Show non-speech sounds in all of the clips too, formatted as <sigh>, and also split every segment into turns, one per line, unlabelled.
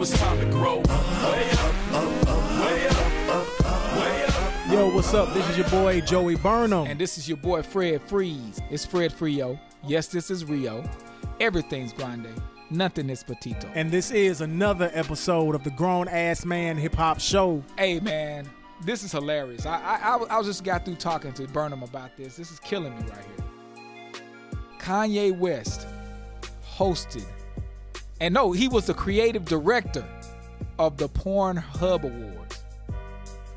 it's time to grow. Way up, up, up, way up, way up.
Yo, what's up? This is your boy Joey Burnham.
And this is your boy Fred Freeze. It's Fred Frio. Yes, this is Rio. Everything's grande. Nothing is petito.
And this is another episode of the Grown Ass Man Hip Hop Show.
Hey man, this is hilarious. I I, I, I just got through talking to Burnham about this. This is killing me right here. Kanye West hosted, and no, he was the creative director of the Pornhub Awards.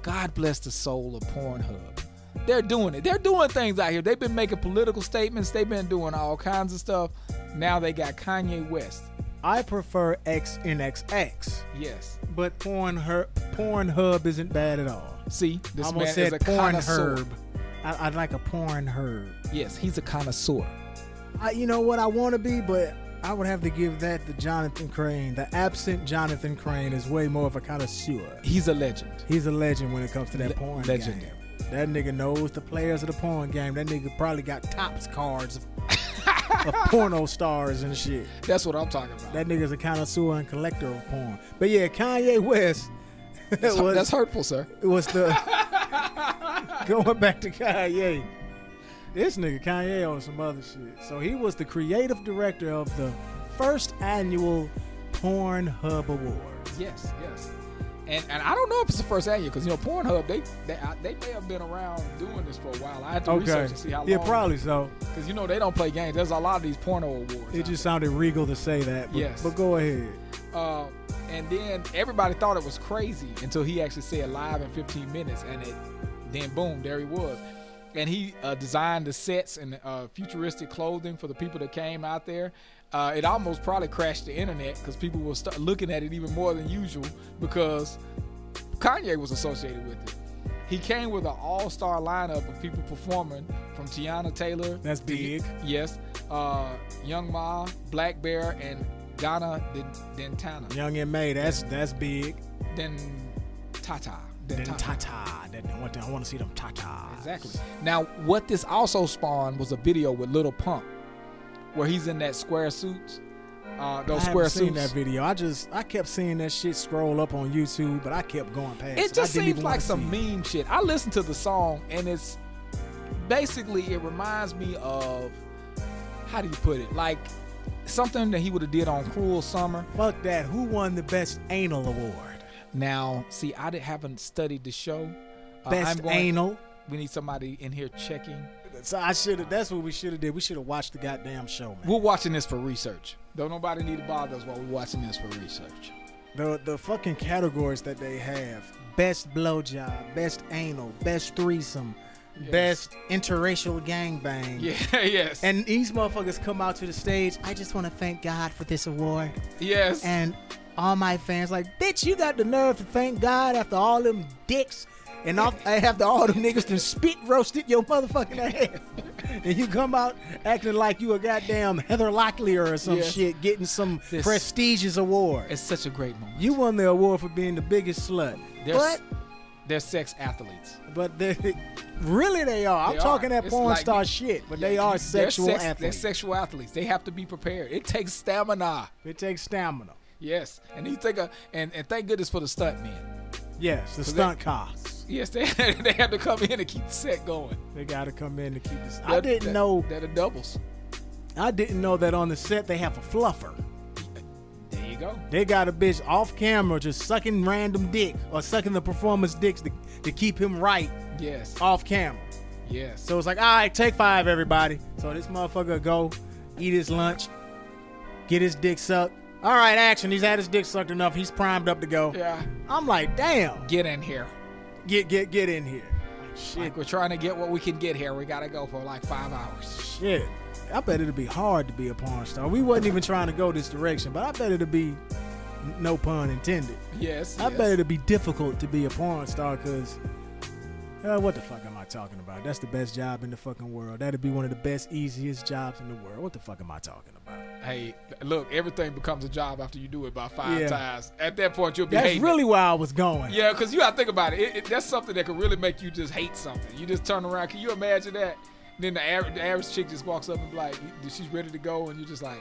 God bless the soul of Pornhub. They're doing it. They're doing things out here. They've been making political statements. They've been doing all kinds of stuff. Now they got Kanye West.
I prefer XNXX,
Yes.
but Pornhub, Pornhub isn't bad at all.
See, this
I
man
almost
is
said
a connoisseur.
Pornhub. I, I'd like a Pornhub.
Yes, he's a connoisseur.
I, you know what I want to be, but I would have to give that to Jonathan Crane. The absent Jonathan Crane is way more of a connoisseur.
He's a legend.
He's a legend when it comes to that
Le-
porn
legend.
game. That nigga knows the players of the porn game. That nigga probably got tops cards of, <laughs> of porno stars and shit.
That's what I'm talking about.
That nigga's a connoisseur and collector of porn. But yeah, Kanye West
that's, <laughs>
was,
that's hurtful, sir.
It was the <laughs> going back to Kanye. This nigga Kanye on some other shit. So he was the creative director of the first annual Pornhub Awards.
Yes, yes. And and I don't know if it's the first annual because you know Pornhub they they I- they may have been around doing this for a while. I had to
Okay.
research and see how long.
Yeah, probably so.
Because you know they don't play games. There's a lot of these porno awards.
It just sounded regal to say that. But,
Yes.
but go ahead.
Uh, and then everybody thought it was crazy until he actually said live in 15 minutes, and it then boom, there he was. And he uh, designed the sets and uh, futuristic clothing for the people that came out there. Uh, it almost probably crashed the internet because people will start looking at it even more than usual because Kanye was associated with it. He came with an all-star lineup of people performing, from Teyana Taylor.
That's
to-
big.
yes, uh, Young M.A, Black Bear, and Donna Den- Dentana.
Young and May, that's that's big.
Then Tata.
Then
Dentata.
Tata. I want to, I want to see them Tata.
Exactly. Now, what this also spawned was a video with Little Pump, where he's in that square suits. Uh,
I
those
haven't
square
seen
suits.
that video. I just I kept seeing that shit scroll up on YouTube, but I kept going past.
It just seems like some
see it.
meme shit. I listened to the song and it's basically it reminds me of how do you put it? Like something that he would have did on Cruel Summer.
Fuck that. Who won the best anal award?
Now, see, I didn't, haven't studied the show. Uh,
Best
going-
anal.
We need somebody in here checking.
So I should have. That's what we should have did. We should have watched the goddamn show, man.
We're watching this for research. Don't nobody need to bother us while we're watching this for research.
The the fucking categories that they have: best blowjob, best anal, best threesome,
Yes.
best interracial gangbang. <laughs>
Yeah, yes.
And these motherfuckers come out to the stage. I just want to thank God for this award.
yes.
And all my fans like, bitch, you got the nerve to thank God after all them dicks and all, <laughs> after all them niggas done spit roasted your motherfucking ass. <laughs> and you come out acting like you a goddamn Heather Locklear or some
Yes.
shit, getting some
This-
prestigious award.
it's such a great moment.
You won the award for being the biggest slut.
They're,
But
they're sex athletes.
but they, really they are. I'm
They
talking
are.
that porn
like
star shit, but
Yeah,
they are
they're
sexual
sex-
athletes.
They're sexual athletes. They have to be prepared. It takes stamina.
it takes stamina.
Yes, and you think, a, and and thank goodness for the stunt men.
Yes, the
they-
stunt costs.
Yes, they <laughs> they have to come in and keep the set going.
They got to come in to keep this. I didn't
they're-
know.
they're the doubles.
I didn't know that on the set they have a fluffer.
There you go.
They got a bitch off camera just sucking random dick or sucking the performance dicks to, to keep him right
Yes,
off camera.
yes.
So it's like, all right, take five, everybody. So this motherfucker go eat his lunch, get his dick sucked. All right, action. He's had his dick sucked enough. He's primed up to go.
yeah,
I'm like, damn,
get in here.
get get get in here. Like, shit,
Like we're trying to get what we can get here. We gotta go for like five hours.
shit. I bet it'll be hard to be a porn star. We wasn't even trying to go this direction, but I bet it'll be, no pun intended.
Yes,
I
yes.
bet it'll be difficult to be a porn star because, uh, what the fuck am I talking about? That's the best job in the fucking world. That'd be one of the best, easiest jobs in the world. What the fuck am I talking about?
Hey, look, everything becomes a job after you do it about five
Yeah.
times. At that point, you'll be
That's
hating. it.
really where I was going.
Yeah, because you gotta think about it. It, it. That's something that could really make you just hate something. You just turn around. Can you imagine that? Then the average, the average chick just walks up and be like, she's ready to go, and you're just like,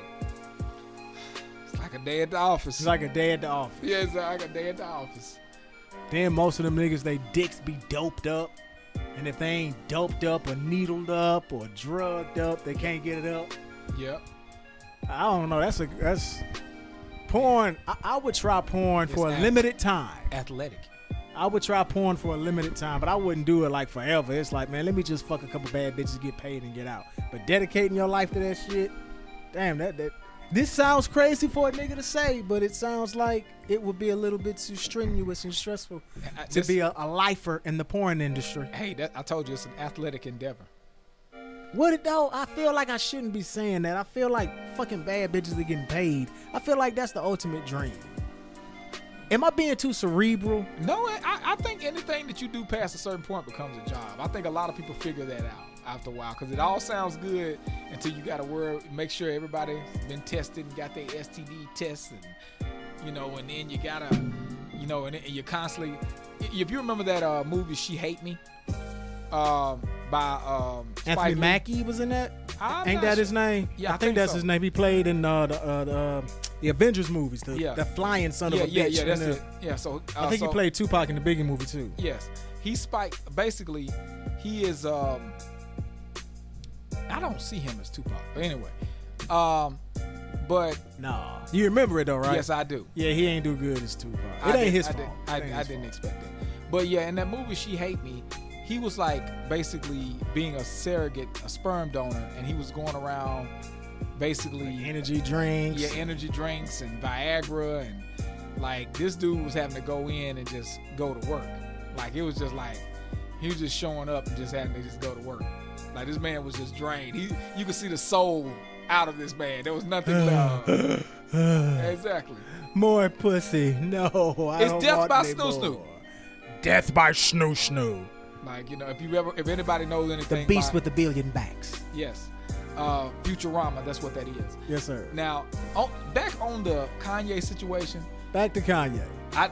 it's Like a day at the office.
It's like a day at the office.
yeah, it's like a day at the office.
Then most of them niggas, they dicks be doped up. And if they ain't doped up or needled up or drugged up, they can't get it up.
Yep.
I don't know. That's a that's porn. I, I would try porn for a
It's
limited time.
Athletic.
I would try porn for a limited time, but I wouldn't do it like forever. It's like, man, let me just fuck a couple bad bitches, get paid, and get out. But dedicating your life to that shit, damn, that that. This sounds crazy for a nigga to say, but it sounds like it would be a little bit too strenuous and stressful
I-
to
this-
be a, a lifer in the porn industry.
Hey, that, I told you it's an athletic endeavor.
What it though? I feel like I shouldn't be saying that. I feel like fucking bad bitches are getting paid. I feel like that's the ultimate dream. Am I being too cerebral?
No, I, I think anything that you do past a certain point becomes a job. I think a lot of people figure that out after a while because it all sounds good until you got to worry, make sure everybody's been tested and got their STD tests, and you know, and then you gotta, you know, and, and you're constantly. If you remember that uh, movie, She Hate Me, um, by um,
Anthony
Spike Lee.
Mackie was in that.
I'm
Ain't that
sure.
his name?
Yeah,
I,
I
think,
think
that's
so.
his name. He played in uh, the uh, the, uh, the Avengers movies. The,
Yeah.
the flying son
Yeah,
of a
yeah,
bitch.
yeah. That's
the-
it. Yeah. So
I
uh,
think
so-
he played Tupac in the Biggie movie too.
Yes, he Spike. Basically, he is. um I don't see him as Tupac, but anyway. Um, but
Nah, you remember it though, right?
yes, I do.
Yeah, he ain't do good as Tupac. It
I
ain't
did-
his
I
fault.
did- I,
ain't
I
his
didn't
fault.
expect it. But yeah, in that movie, She Hate Me, he was like basically being a surrogate, a sperm donor, and he was going around basically
Energy drinks.
yeah, energy drinks and Viagra and like this dude was having to go in and just go to work. Like it was just like he was just showing up and just having to just go to work. Like this man was just drained. He you could see the soul out of this man. There was nothing <sighs> left. <sighs> exactly.
More pussy. No, I
It's death by Snu
Snu. Death by Snu Snu.
Like you know, if you ever, if anybody knows anything, The
beast
about-
with the billion backs.
yes, uh, Futurama. That's what that is.
Yes, sir.
Now, on, back on the Kanye situation,
Back to Kanye.
I, I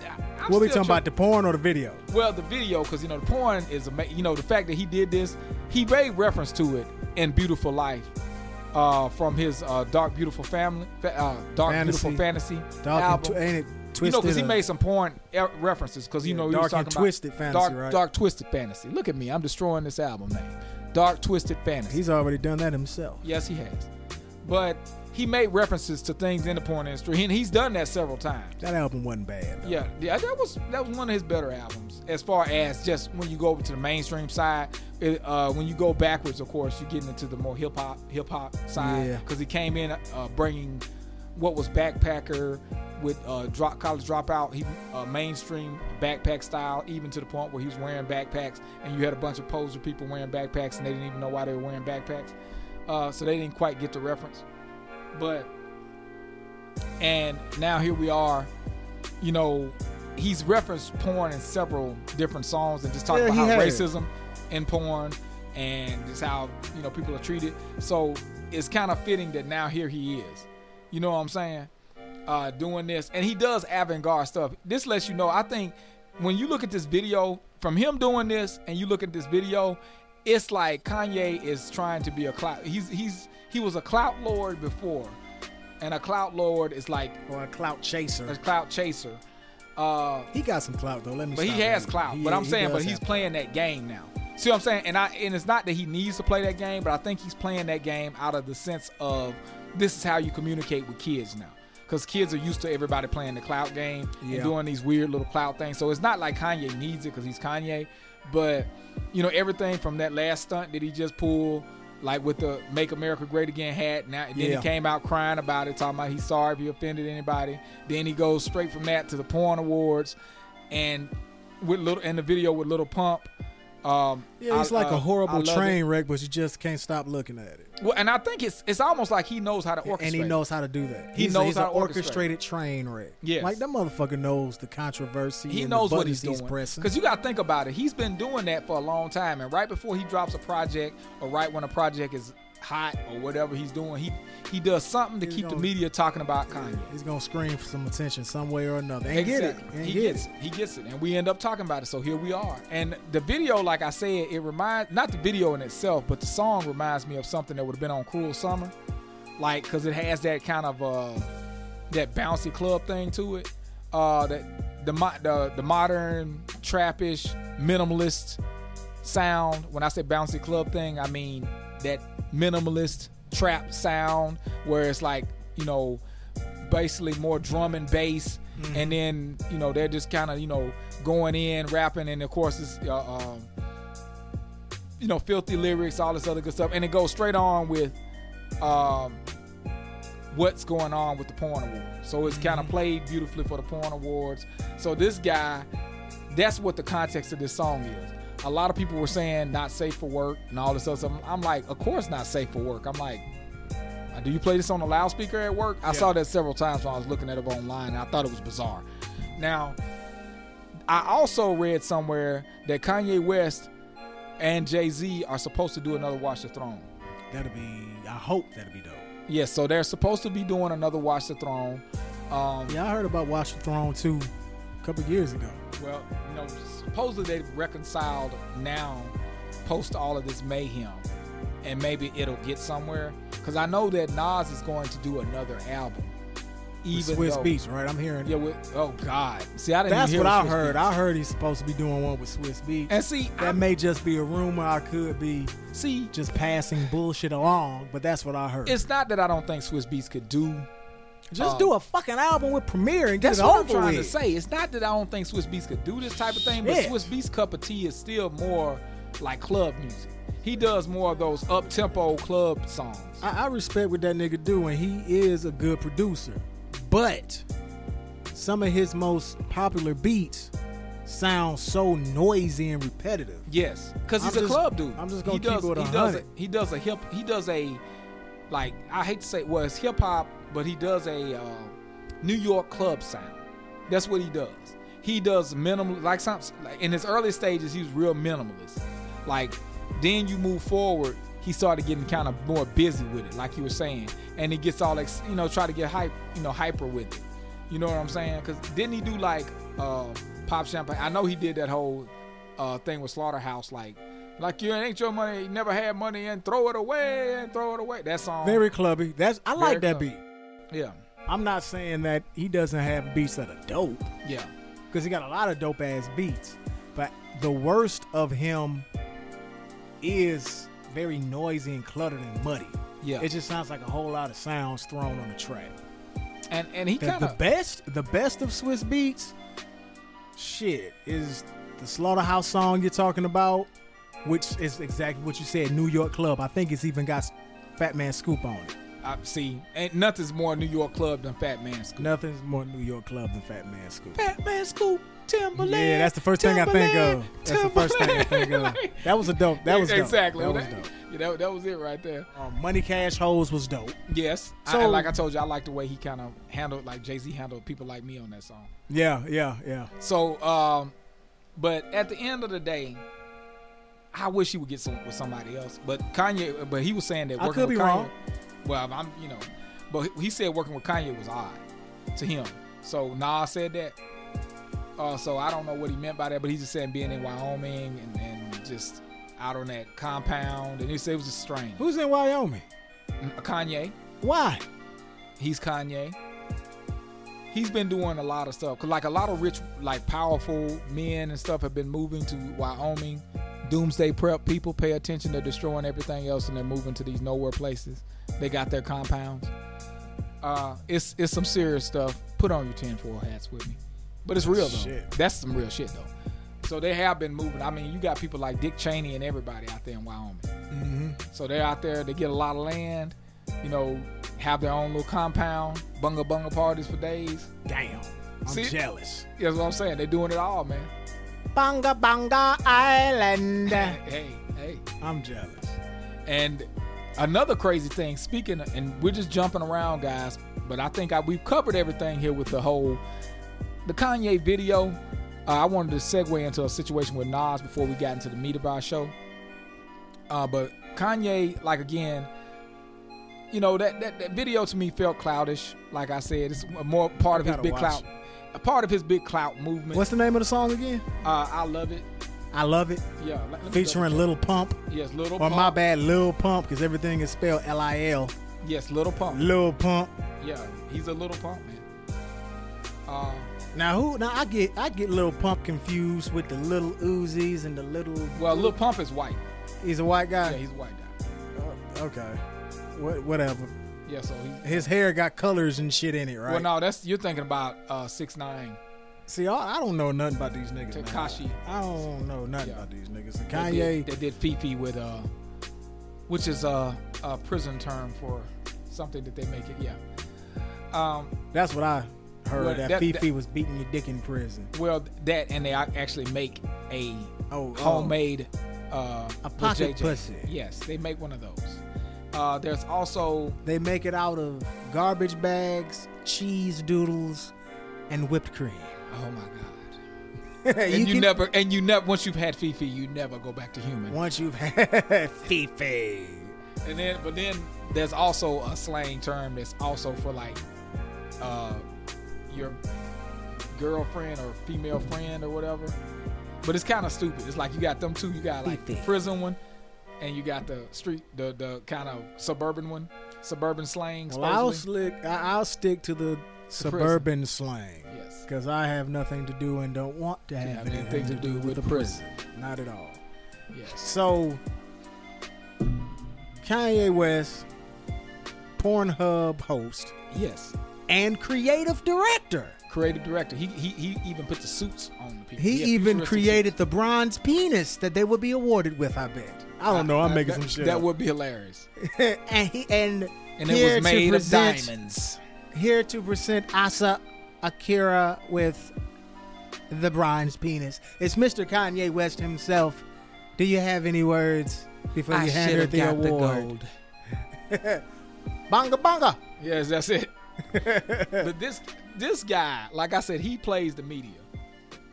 What we talking about? The porn or the video?
Well, the video, because you know the porn is, ama- you know, the fact that he did this, he made reference to it in "Beautiful Life," uh, from his uh, "Dark Beautiful Family," uh, "Dark
Fantasy.
Beautiful Fantasy"
Dark
album.
and ain't it
you
twisted?
know, because he made some porn references. Because you
Yeah,
know, he
Dark
was
and
talking
Twisted
about
Fantasy,
dark,
right?
dark twisted fantasy. Look at me, I'm destroying this album name. Dark Twisted Fantasy.
He's already done that himself.
Yes, he has. But he made references to things in the porn industry, and he's done that several times.
That album wasn't bad. though.
Yeah, yeah, that was that was one of his better albums. As far as just when you go over to the mainstream side, it, uh, when you go backwards, of course, you're getting into the more hip hop hip hop side
Yeah.
because he came in uh, bringing what was backpacker with uh, drop college dropout. He uh, mainstream backpack style, even to the point where he was wearing backpacks, and you had a bunch of poser people wearing backpacks, and they didn't even know why they were wearing backpacks. Uh, so they didn't quite get the reference, but and now here we are you know, he's referenced porn in several different songs and just talking
Yeah,
about how racism in porn and just how you know people are treated. So it's kind of fitting that now here he is. You know what I'm saying? Uh, doing this, and he does avant-garde stuff. This lets you know. I think when you look at this video from him doing this, and you look at this video, it's like Kanye is trying to be a clout. He's he's he was a clout lord before, and a clout lord is like
Or a clout chaser.
a clout chaser. Uh,
He got some clout though. Let me.
but he has clout.
He-
but I'm
he
saying, but he's playing that game now. See what I'm saying? And I and it's not that he needs to play that game, but I think he's playing that game out of the sense of this is how you communicate with kids now. Because kids are used to everybody playing the clout game
Yeah.
and doing these weird little clout things. So it's not like Kanye needs it because he's Kanye, but you know everything from that last stunt that he just pulled, like with the "Make America Great Again" hat. Now, and then
Yeah.
he came out crying about it, talking about he's sorry if he offended anybody. Then he goes straight from that to the porn awards, and with little and the video with Little Pump. Um,
Yeah, it's
I-
like
uh,
a horrible train
it.
wreck, but you just can't stop looking at it.
Well, and I think it's it's almost like he knows how to orchestrate.
And he knows how to do that.
He
he's
knows
a, he's
how to orchestrate.
orchestrated train wreck.
Yes.
like that motherfucker knows the controversy.
He
and
knows what he's
buttons
doing.
pressing.
Because you got to think about it. He's been doing that for a long time, and right before he drops a project, or right when a project is hot, or whatever he's doing, he he does something to
He's
keep the
gonna-
media talking about Kanye.
He's gonna scream for some attention some way or another. And get it. And
he
get
gets
it.
it. He gets it, and we end up talking about it. So here we are. And the video, like I said, it reminds not the video in itself, but the song reminds me of something that would have been on Cruel Summer, like because it has that kind of uh, that bouncy club thing to it. Uh, that the the the modern trappish minimalist sound. When I say bouncy club thing, I mean that minimalist trap sound where it's like you know basically more drum and bass, and then you know they're just kind of you know going in rapping, and of course it's uh, um, you know filthy lyrics, all this other good stuff, and it goes straight on with um, what's going on with the porn awards. So it's kind of played beautifully for the porn awards. So this guy, that's what the context of this song is. A lot of people were saying not safe for work and all this other stuff. I'm like, of course not safe for work. I'm like, do you play this on a loudspeaker at work? I saw that several times when I was looking at it online, and I thought it was bizarre. Now, I also read somewhere that Kanye West and Jay Z are supposed to do another Watch the Throne.
That'll be. I hope that'll be dope.
Yes, so they're supposed to be doing another Watch the Throne. Um,
Yeah, I heard about Watch the Throne too, a couple years ago.
Well, you know, supposedly they reconciled now, post all of this mayhem, and maybe it'll get somewhere. Because I know that Nas is going to do another album, even
Swiss
though,
Beats, right? I'm hearing.
Yeah, with, oh God, see, I didn't.
That's what I
Swiss
heard. I heard he's supposed to be doing one with Swizz Beatz.
and see,
that
I
may just be a rumor. I could be
see.
just passing bullshit along, but that's what I heard.
It's not that I don't think Swizz Beatz could do.
Just
uh,
do a fucking album with Premier and get
That's
it
what I'm trying
with.
to say. It's not that I don't think Swizz Beatz could do this type of thing, but
Shit.
Swizz Beatz cup of tea is still more like club music. He does more of those up tempo club songs.
I, I respect what that nigga do, and he is a good producer. But some of his most popular beats sound so noisy and repetitive.
Yes, because he's
I'm
a
just-
club dude.
I'm just gonna
he
keep
does,
it
he
100.
does a, he does a hip he does a like I hate to say well it's hip hop, but he does a uh, New York club sound. That's what he does. He does minimal like some like in his early stages he was real minimalist. Like then you move forward, he started getting kind of more busy with it, like you were saying, and he gets all ex, you know try to get hype you know hyper with it. You know what I'm saying? Because didn't he do like uh, pop champagne? I know he did that whole uh, thing with Slaughterhouse, like like you ain't your money, you never had money, and throw it away and throw it away. That song,
Very clubby. That's I like that
clubby.
beat.
Yeah,
I'm not saying that he doesn't have beats that are dope,
yeah,
because he got a lot of dope ass beats. But the worst of him is very noisy and cluttered and muddy.
yeah.
It just sounds like a whole lot of sounds thrown on the track.
and and he kind
the best, the best of Swizz Beatz, shit, is the Slaughterhouse song you're talking about, which is exactly what you said, New York Club. I think it's even got Fat Man Scoop on it.
I see. Ain't nothing's more New York club than Fat Man Scoop.
Nothing's more New York Club than Fat Man Scoop.
Fat Man Scoop, Timbaland.
Yeah, that's the first thing I think of. That's the first thing I think of.
Timbaland.
That was a dope. That was dope. <laughs>
exactly.
That was dope.
Yeah, that, that was it right there.
Um, Money Cash Hoes was dope.
Yes. I-
So-
and like I told you, I like the way he kind of handled, like Jay Z handled people like me on that song.
Yeah, yeah, yeah.
So, um, but at the end of the day, I wish he would get some with somebody else. But Kanye, but he was saying that
I could be
Kanye.
wrong.
Well, I'm, you know, but he said working with Kanye was odd to him. So Nas said that. Uh, so I don't know what he meant by that, but he's just saying being in Wyoming and, and just out on that compound, and he said it was just strange.
Who's in Wyoming?
Kanye,
Why?
he's Kanye. He's been doing a lot of stuff. Cause like a lot of rich, like powerful men and stuff have been moving to Wyoming. Doomsday prep people pay attention. They're destroying everything else and they're moving to these nowhere places. They got their compounds. Uh, it's it's some serious stuff. Put on your tinfoil hats with me, but it's real though.
Shit.
That's some real shit though. So they have been moving. I mean, you got people like Dick Cheney and everybody out there in Wyoming.
Mm-hmm.
So they're out there, they get a lot of land, you know, have their own little compound, bunga bunga parties for days.
Damn. I'm
See?
jealous.
That's what I'm saying. They're doing it all, man.
Bunga bunga Island.
hey, hey.
I'm jealous.
And another crazy thing, speaking, of, and we're just jumping around, guys, but I think I, we've covered everything here with the whole, the Kanye video. Uh, I wanted to segue into a situation with Nas before we got into the meat of our show. Uh, but Kanye, like again, you know that, that that video to me felt cloudish. Like I said, it's a more part of his big
watch
clout, a part of his big clout movement.
What's the name of the song again?
uh, I love it.
I love it.
Yeah,
Featuring Little Pump.
yes, little
Or
pump.
my bad, Lil Pump, because everything is spelled L I L.
Yes, little pump.
Lil Pump.
Yeah, he's a little pump man. Uh,
Now who? Now I get I get Little Pump confused with the little Uzis and the little.
well, Lil Pump is white.
he's a white guy.
Yeah, he's a white guy.
Oh, okay, what, whatever.
Yeah, so he.
His hair got colors and shit in it, right?
Well, no, that's you're thinking about uh six nine.
See, I, I don't know nothing about these niggas. man.
Tekashi.
I don't know nothing
Yeah.
about these niggas. And
They
Kanye,
did, they did Fifi with uh, which is a, a prison term for something that they make it. Yeah. Um.
that's what I heard.
Well,
that,
that-
Fifi was beating your dick in prison.
Well, that and they actually make a
Oh, oh.
homemade uh,
A pocket
JJ.
pussy.
Yes, they make one of those. Uh, there's also
They make it out of garbage bags, cheese doodles, and whipped cream.
Oh my god, <laughs> and you,
can-
never and you never once you've had Fifi, you never go back to human.
once you've had <laughs> Fifi.
And then, but then there's also a slang term that's also for like uh, your girlfriend or female friend or whatever. But it's kind of stupid. It's like you got them two. You got like the prison one, and you got the street, the the kind of suburban one, suburban slang.
Well, I'll slick. I'll stick to the suburban slang
Yes.
because I have nothing to do and don't want to have,
have
anything to do with the prison. Not at all.
Yes.
So, Kanye West, Pornhub host
Yes.
and creative director.
Creative director. He he he even put the suits on the people.
He
had
even created the bronze penis that they would be awarded with. I bet. I don't know. I'm
Uh,
making
that,
some shit.
That
up.
would be hilarious. <laughs>
and he and
And it was made of diamonds.
Here to present Asa Akira with the bronze penis. It's Mr. Kanye West himself. Do you have any words before you hand her the award? <laughs> Bonga bonga.
Yes, that's it. <laughs> but this this guy, like I said, he plays the media.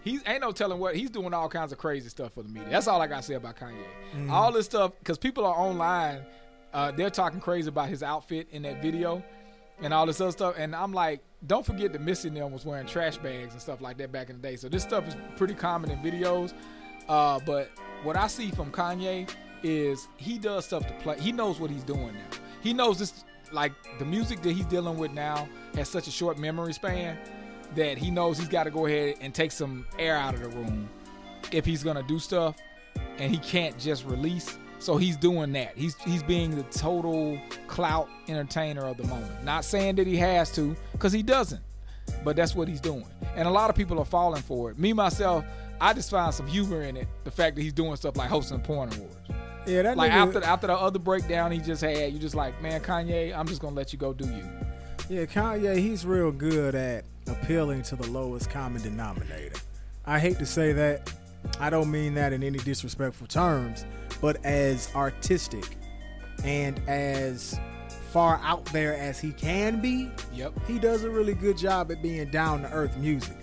He ain't no telling what he's doing. All kinds of crazy stuff for the media. That's all I gotta say about Kanye. All this stuff because people are online. Uh, they're talking crazy about his outfit in that video and all this other stuff. And I'm like, don't forget that Missy and them was wearing trash bags and stuff like that back in the day. So this stuff is pretty common in videos. Uh, but what I see from Kanye is he does stuff to play. He knows what he's doing now. He knows this, like the music that he's dealing with now has such a short memory span that he knows he's got to go ahead and take some air out of the room if he's gonna do stuff, and he can't just release. So he's doing that. He's he's being the total clout entertainer of the moment. Not saying that he has to, because he doesn't. But that's what he's doing. And a lot of people are falling for it. Me myself, I just find some humor in it. The fact that he's doing stuff like hosting porn awards.
Yeah, that
Like after after the other breakdown he just had, you just like, man, Kanye, I'm just gonna let you go do you.
Yeah, Kanye, he's real good at appealing to the lowest common denominator. I hate to say that. I don't mean that in any disrespectful terms, but as artistic and as far out there as he can be,
Yep.
he does a really good job at being down to earth music.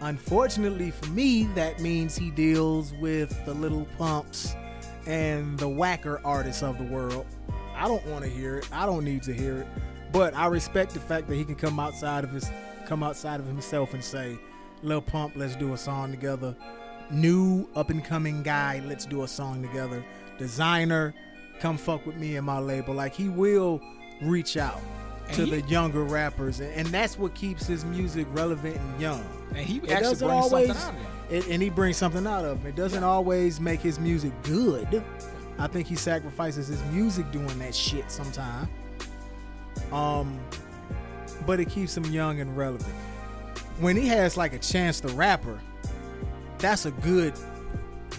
Unfortunately for me, that means he deals with the little pumps and the whacker artists of the world. I don't want to hear it. I don't need to hear it. But I respect the fact that he can come outside of his come outside of himself and say, Lil Pump, let's do a song together. New up and coming guy, let's do a song together. Designer, come fuck with me and my label. Like he will reach out
And
to
he-
the younger rappers, and, and that's what keeps his music relevant and young.
And he
It
actually brings
always,
something out of
it, and he brings something out of him. It doesn't always make his music good. I think he sacrifices his music doing that shit sometime. Um, but it keeps him young and relevant. When he has like a Chance the Rapper, that's a good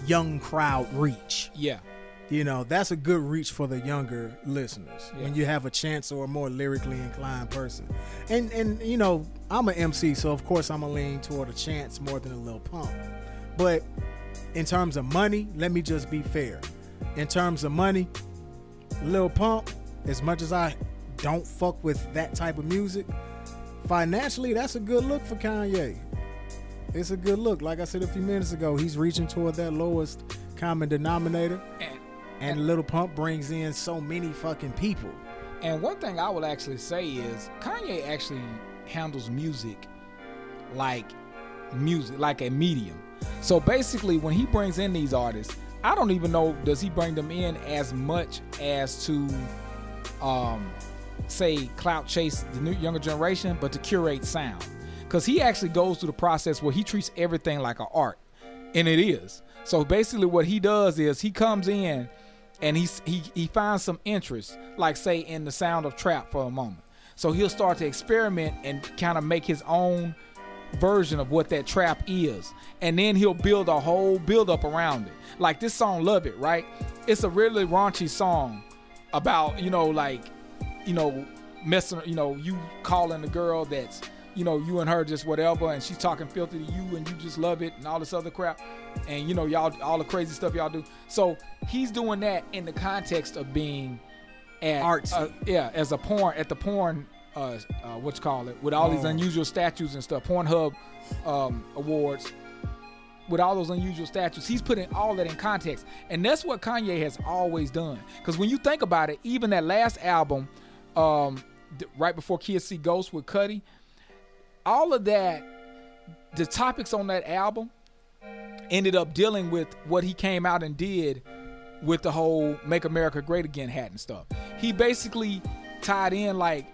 young crowd reach.
Yeah.
You know, that's a good reach for the younger listeners when you have a chance or a more lyrically inclined person. And and you know, I'm an MC, so of course I'm gonna lean toward a chance more than a little pump. But in terms of money, let me just be fair. In terms of money, Lil Pump, as much as I don't fuck with that type of music, financially that's a good look for Kanye. It's a good look. Like I said a few minutes ago, he's reaching toward that lowest common denominator.
And
And Little Pump brings in so many fucking people.
And one thing I will actually say is Kanye actually handles music like music, like a medium. So basically, when he brings in these artists, I don't even know does he bring them in as much as to um, say clout chase the new younger generation, but to curate sound. Because he actually goes through the process where he treats everything like an art, and it is. So basically, what he does is he comes in and he's, he he finds some interest, like say in the sound of trap for a moment. So he'll start to experiment and kind of make his own version of what that trap is. And then he'll build a whole build up around it. Like this song Love It, right? It's a really raunchy song about, you know, like, you know, messing, you know, you calling the girl that's, you know, you and her just whatever, and she's talking filthy to you, and you just love it, and all this other crap, and you know, y'all, all the crazy stuff y'all do. So he's doing that in the context of being at
Artsy.
uh, yeah, as a porn at the porn, uh, uh, what you call it, with all these
Oh.
unusual statues and stuff, Pornhub um, awards, with all those unusual statues. He's putting all that in context, and that's what Kanye has always done. Because when you think about it, even that last album, um, right before Kids See Ghosts with Cudi, all of that, the topics on that album ended up dealing with what he came out and did with the whole "Make America Great Again" hat and stuff. He basically tied in like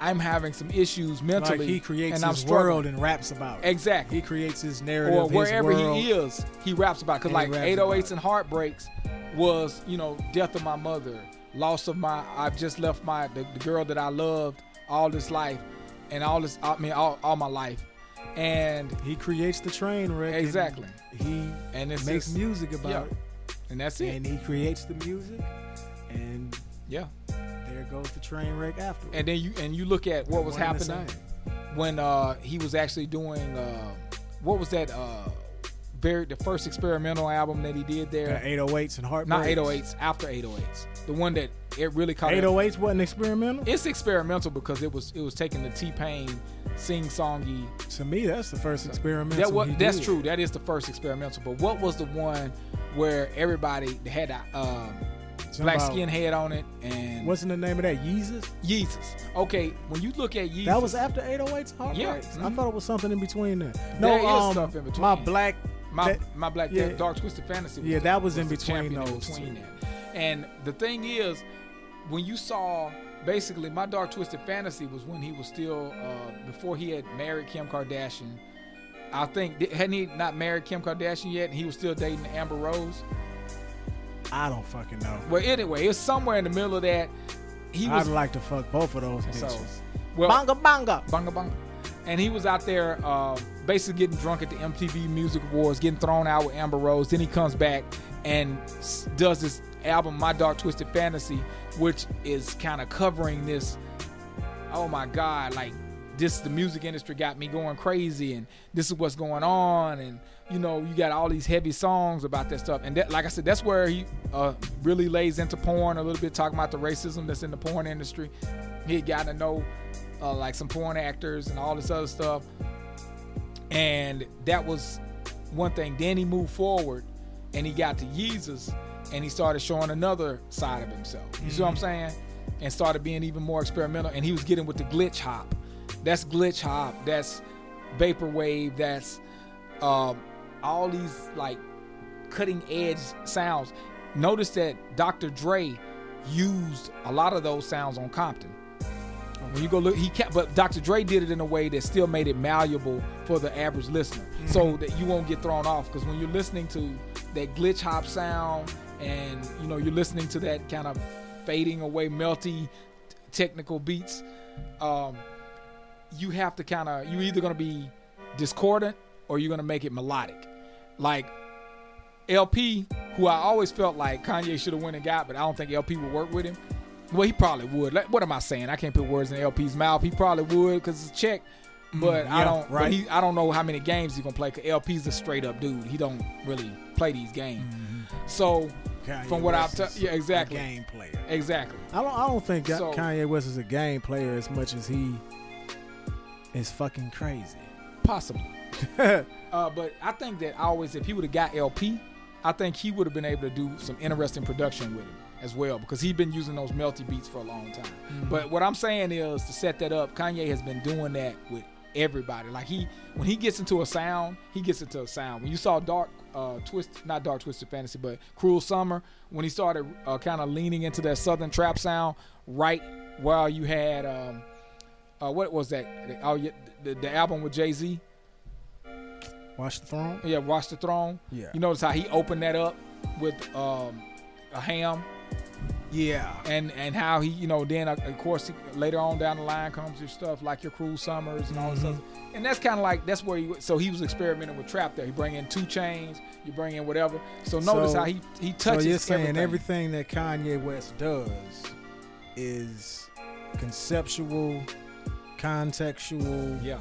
I'm having some issues mentally,
Like he creates
and I'm
his
struggling.
world and raps about it.
Exactly.
He creates his narrative,
or wherever
his world.
he is, he raps about. Cause like
he
808s
about oh
and heartbreaks was, you know, death of my mother, loss of my. I've just left my the, the girl that I loved all this life, and all this. I mean, all, all my life, and
He creates the train wreck. and
Exactly.
He
and it
makes
just-
music about
yeah.
it,
and that's it.
and he creates the music, and
yeah.
there goes the train wreck after.
And then you and you look at what was
and
happening when uh he was actually doing uh what was that uh very the first experimental album that he did there.
The 808s and heartbreaks.
Not 808s, after 808s. The one that it really caught.
808s wasn't experimental.
It's experimental because it was it was taking the T Pain sing songy.
to me, that's the first experimental.
That was that's
did.
true. That is the first experimental. But what was the one where everybody had a um, black
Somebody-
skinhead on it and
What's the name of that? Yeezus.
Yeezus? Okay, when you look at Yeezus,
That was after 808s and heartbreaks.
Yeah.
I
Mhm.
thought it was something in between there. No,
There is
um,
stuff in between.
My black.
My
that-
my black
yeah.
dark twisted fantasy.
Yeah,
the-
that was in between those
between. And the thing is, when you saw basically my dark twisted fantasy was when he was still uh, before he had married Kim Kardashian. I think hadn't he not married Kim Kardashian yet, and he was still dating Amber Rose.
I don't fucking know.
Well, anyway, it's somewhere in the middle of that. He was
I'd like to fuck both of those
so
bitches.
well.
Banga banga.
Bunga bunga. And he was out there uh, basically getting drunk at the MTV Music Awards, getting thrown out with Amber Rose. Then he comes back and does this album, My Dark Twisted Fantasy, which is kind of covering this. Oh my God, like this, the music industry got me going crazy, and this is what's going on. And you know, you got all these heavy songs about that stuff. And that, like I said, that's where he uh, really lays into porn a little bit, talking about the racism that's in the porn industry. He gotten to know uh, like some porn actors and all this other stuff. And that was one thing. Then he moved forward and he got to Yeezus and he started showing another side of himself. You see what I'm saying? And started being even more experimental. And he was getting with the glitch hop. That's glitch hop. That's vaporwave. That's um, all these like cutting edge sounds. Notice that Dr. Dre used a lot of those sounds on Compton. When you go look, he kept, but Dr. Dre did it in a way that still made it malleable for the average listener, so that you won't get thrown off. Because when you're listening to that glitch hop sound, and you know you're listening to that kind of fading away, melty, technical beats, um, you have to kind of you're either gonna be discordant or you're gonna make it melodic. Like El-P, who I always felt like Kanye should have went and got, but I don't think El-P would work with him. Well, he probably would. Like, what am I saying? I can't put words in El-P's mouth. He probably would because it's a check. But I
yeah,
don't.
Right.
he, I don't know how many games he's gonna play. Cause El-P's a straight up dude. He don't really play these games. So
Kanye
from what I've
West
t- yeah, exactly.
game player.
exactly.
I don't. I don't think
So-
Kanye West is a game player as much as he is fucking crazy.
Possibly. <laughs> Uh, but I think that always, if he would have got El-P, I think he would have been able to do some interesting production with him as well because he's been using those melty beats for a long time. But what I'm saying is to set that up, Kanye has been doing that with everybody. Like he, when he gets into a sound, he gets into a sound. When you saw Dark uh, Twist, not Dark Twisted Fantasy, but Cruel Summer, when he started uh, kind of leaning into that Southern trap sound, right while you had um, uh, what was that? Oh, yeah, the, the album with Jay Z.
Watch the throne.
Yeah, Watch the Throne.
Yeah.
You notice how he opened that up with um, a ham,
Yeah.
and and how he, you know, then of course later on down the line comes your stuff like your Cruel Summers and all this
Mhm.
stuff. And that's kind of like that's where he. So he was experimenting with trap there. He bring in 2 Chainz, you bring in whatever. So notice
So-
how he he touches.
So you're saying
everything.
everything that Kanye West does is conceptual, contextual.
Yeah.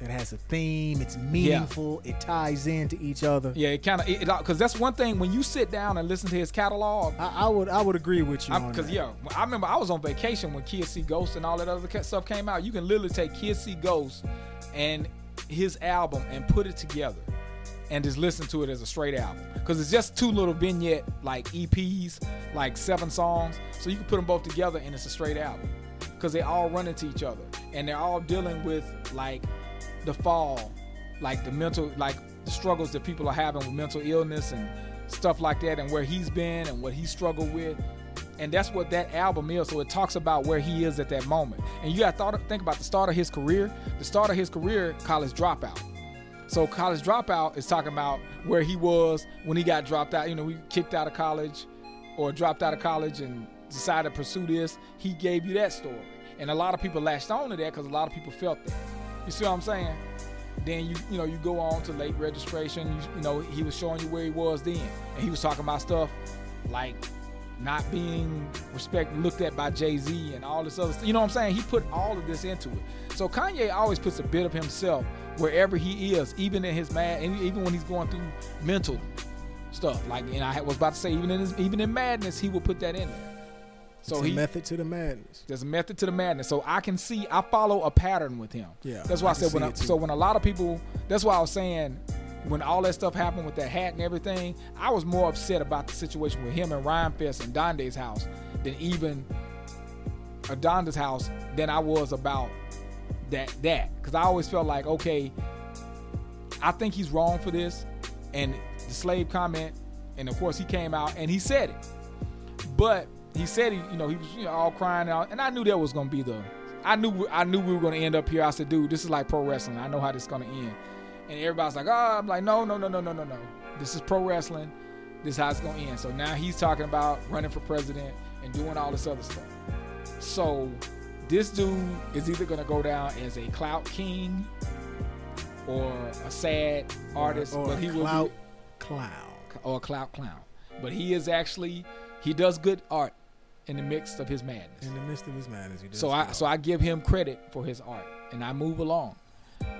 It has a theme. It's meaningful. It ties into each other.
Yeah, it kind of because that's one thing when you sit down and listen to his catalog.
I, I would I would agree with you
Because yeah, I remember I was on vacation when Kids See Ghost and all that other stuff came out. You can literally take Kids See Ghost and his album and put it together and just listen to it as a straight album because it's just two little vignette like EPs, like seven songs. So you can put them both together and it's a straight album because they all run into each other and they're all dealing with like the fall, like the mental, like the struggles that people are having with mental illness and stuff like that, and where he's been and what he struggled with. And that's what that album is. So it talks about where he is at that moment. And you got to think about the start of his career. The start of his career, college dropout. So college dropout is talking about where he was when he got dropped out. You know, he kicked out of college or dropped out of college and decided to pursue this. He gave you that story. And a lot of people latched on to that because a lot of people felt that. You see what I'm saying? Then you you know you go on to late registration. You, you know he was showing you where he was then, and he was talking about stuff like not being respected, looked at by Jay Z and all this other stuff. You know what I'm saying? He put all of this into it. So Kanye always puts a bit of himself wherever he is, even in his mad, and even when he's going through mental stuff. Like, and I was about to say, even in his, even in madness, he will put that in there. So
it's a
he
method to the madness.
there's a method to the madness. So I can see, I follow a pattern with him.
Yeah,
That's why I,
I
said when I, so when a lot of people, that's why I was saying when all that stuff happened with that hat and everything, I was more upset about the situation with him and Rhymefest and Donda's house than even Adonda's house than I was about that that because I always felt like okay, I think he's wrong for this, and the slave comment, and of course he came out and he said it, but he said he you know he was you know, all crying out, and I knew that was gonna be the, I knew I knew we were gonna end up here. I said, dude, this is like pro wrestling. I know how this is gonna end, and everybody's like, oh, I'm like, no, no, no, no, no, no, no. This is pro wrestling. This is how it's gonna end. So now he's talking about running for president and doing all this other stuff. So this dude is either gonna go down as a clout king or a sad artist,
or
but
a
he
clout
will
clown.
or a clout clown. But he is actually he does good art in the midst of his madness.
In the midst of his madness, he does
So I so I give him credit for his art, and I move along.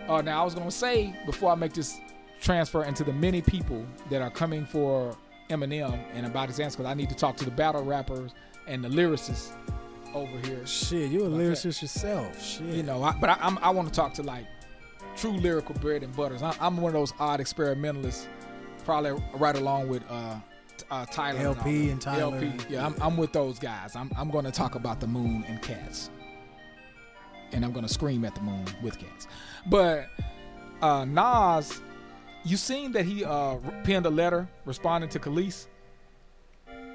Uh, now I was gonna say before I make this transfer into the many people that are coming for Eminem and about his answer, because I need to talk to the battle rappers and the lyricists over here.
Shit, you a lyricist yourself. Shit.
You know, I, but I, I'm, I want to talk to like true lyrical bread and butters. I, I'm one of those odd experimentalists, probably right along with uh, uh, Tyler,
El-P
that.
and Tyler.
El-P, yeah, I'm, I'm with those guys. I'm, I'm going to talk about the moon and cats, and I'm going to scream at the moon with cats. But uh, Nas, you seen that he uh, penned a letter responding to Kelis?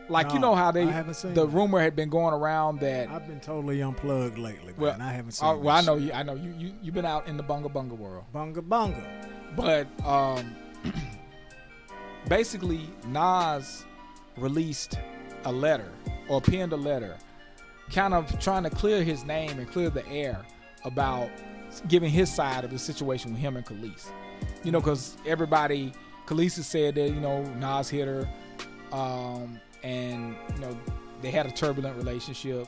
Like you know how they
I haven't seen
the
that.
rumor had been going around that
I've been totally unplugged lately,
Well,
man. I haven't seen.
Oh, well, I know you. I know you. You you've been out in the bunga bunga world,
Bunga bunga.
but um, <clears throat> basically, Nas released a letter or penned a letter, kind of trying to clear his name and clear the air about giving his side of the situation with him and Kelis. You know, because everybody, Kelis has said that you know Nas hit her, um, and you know they had a turbulent relationship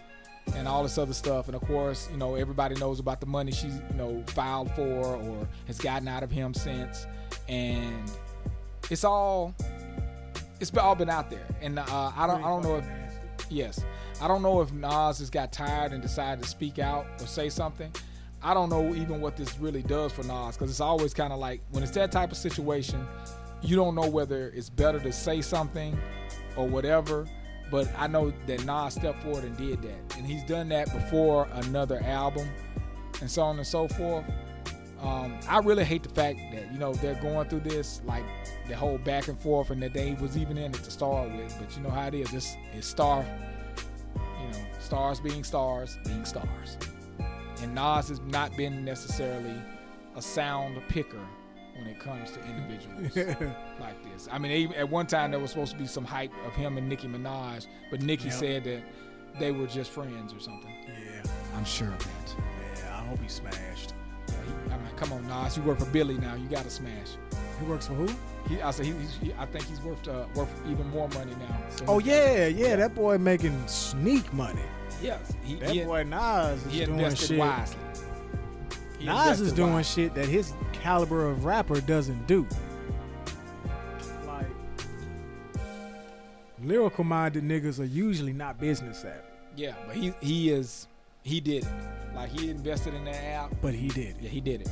and all this other stuff. And of course, you know, everybody knows about the money she's, you know, filed for or has gotten out of him since. And it's all, it's all been out there. And uh, I don't, I don't know if, yes, I don't know if Nas has got tired and decided to speak out or say something. I don't know even what this really does for Nas because it's always kind of like when it's that type of situation, you don't know whether it's better to say something or whatever. But I know that Nas stepped forward and did that, and he's done that before another album, and so on and so forth. Um, I really hate the fact that you know they're going through this, like the whole back and forth, and that they was even in it to start with. But you know how it is. This is Star, you know, Stars being stars, being stars. And Nas has not been necessarily a sound picker when it comes to individuals <laughs> like this. I mean, at one time there was supposed to be some hype of him and Nicki Minaj, but Nicki
Yep.
said that they were just friends or something.
yeah,
I'm sure of that.
yeah. I hope he smashed.
He- I mean, come on, Nas, you work for Billy now. You got to smash.
He works for who?
He, I said, he, he's, he, I think he's worth uh, worth even more money now. So
Oh
he-
yeah, yeah. That boy making sneak money.
yes, he,
That
he,
boy Nas is
he
doing shit.
wisely. He
Nas is doing
wisely.
shit that his caliber of rapper doesn't do. Like lyrical minded niggas are usually not business savvy,
Yeah, but he he is he did it. Like he invested in that app.
but he did
Yeah,
it.
he did it.